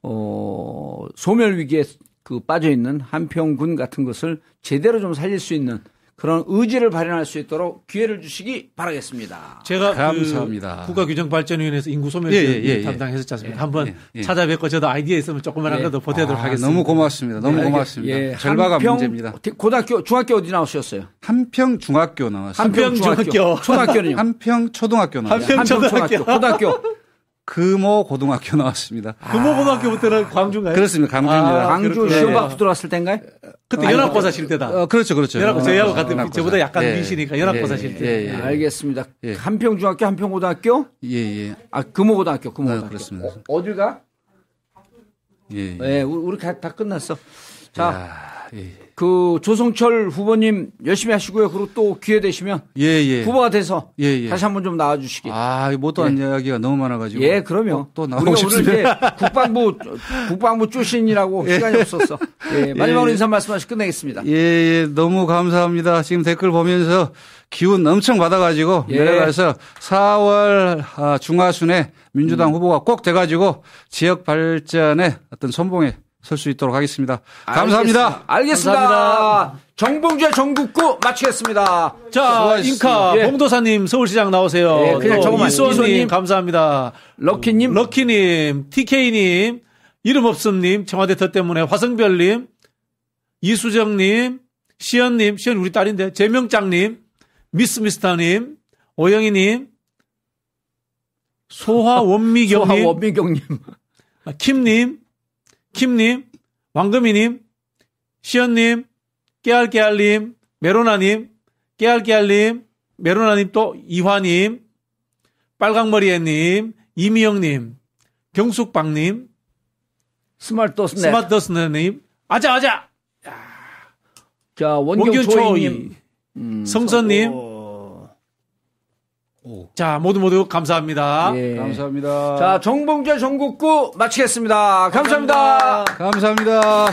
어, 소멸 위기에 그 빠져 있는 한평군 같은 것을 제대로 좀 살릴 수 있는 그런 의지를 발현할 수 있도록 기회를 주시기 바라겠습니다. 제가 그 감사합니다. 그 국가규정발전위원회에서 인구 소멸 예, 예, 예, 담당했었지 않습니까? 예, 한번 예, 예. 찾아뵙고 저도 아이디어 있으면 조금만 한라도 보태도록 아, 하겠습니다. 너무 고맙습니다. 너무 고맙습니다. 예, 절바가 문제입니다. 고등학교, 중학교 어디 나오셨어요? 한평 중학교 나왔어요. 한평 중학교. 초등학교는요? 한평 초등학교 나왔어요. 한평 초등학교. 고등학교. 금호 고등학교 나왔습니다. 금호 고등학교부터는 광주인가요? 그렇습니다. 광주입니다. 아, 광주 네. 시험 받고 들어왔을 때인가요? 그때 아, 연합고사 실 때다. 어, 그렇죠, 그렇죠. 연합고사 저희하고 같은 어, 저보다 약간 예, 미시니까 연합고사 예, 실 때. 예, 예. 알겠습니다. 예. 한평중학교, 한평고등학교? 예, 예. 아, 금호고등학교, 금호고등학교. 아, 그렇습니다. 어, 딜 가? 예, 예. 예, 우리 다, 다 끝났어. 자. 야. 예. 그 조성철 후보님 열심히 하시고요. 그리고 또 기회 되시면 예, 예. 후보가 돼서 예, 예. 다시 한번 좀 나와 주시기. 아, 못한 예. 이야기가 너무 많아 가지고. 예, 그럼요. 또, 또 나오고 싶습니다. 오늘 국방부 국방부 출신이라고 예. 시간이 없었어. 예, 마지막으로 인사 말씀하시 끝내겠습니다. 예, 예, 너무 감사합니다. 지금 댓글 보면서 기운 엄청 받아 가지고 예. 내려가서 4월 아, 중하순에 민주당 음. 후보가 꼭 돼 가지고 지역 발전에 어떤 선봉에 설 수 있도록 하겠습니다. 감사합니다. 알겠습니다. 알겠습니다. 감사합니다. 정봉주의 전국구 마치겠습니다. 자, 인카 예. 봉도사님 서울시장 나오세요. 예, 그냥 조금만 이수원님 감사합니다. 럭키님, 럭키님, TK님, 이름 없음님, 청와대 터 때문에 화성별님, 이수정님, 시연님, 시연 우리 딸인데 재명장님, 미스미스터님, 오영희님, 소화 원미경님, 소화 원미경님, 킴님, 킴님, 왕금이님, 시연님, 깨알깨알님, 메로나님, 깨알깨알님, 메로나님 또 이화님, 빨강머리애님, 이미영님, 경숙방님, 스마트더스넷, 스마트더스넷님, 아자 아자. 자 원경초님, 음, 성선님. 자, 모두 모두 감사합니다. 예. 감사합니다. 자, 정봉재 전국구 마치겠습니다 감사합니다. 감사합니다. 감사합니다.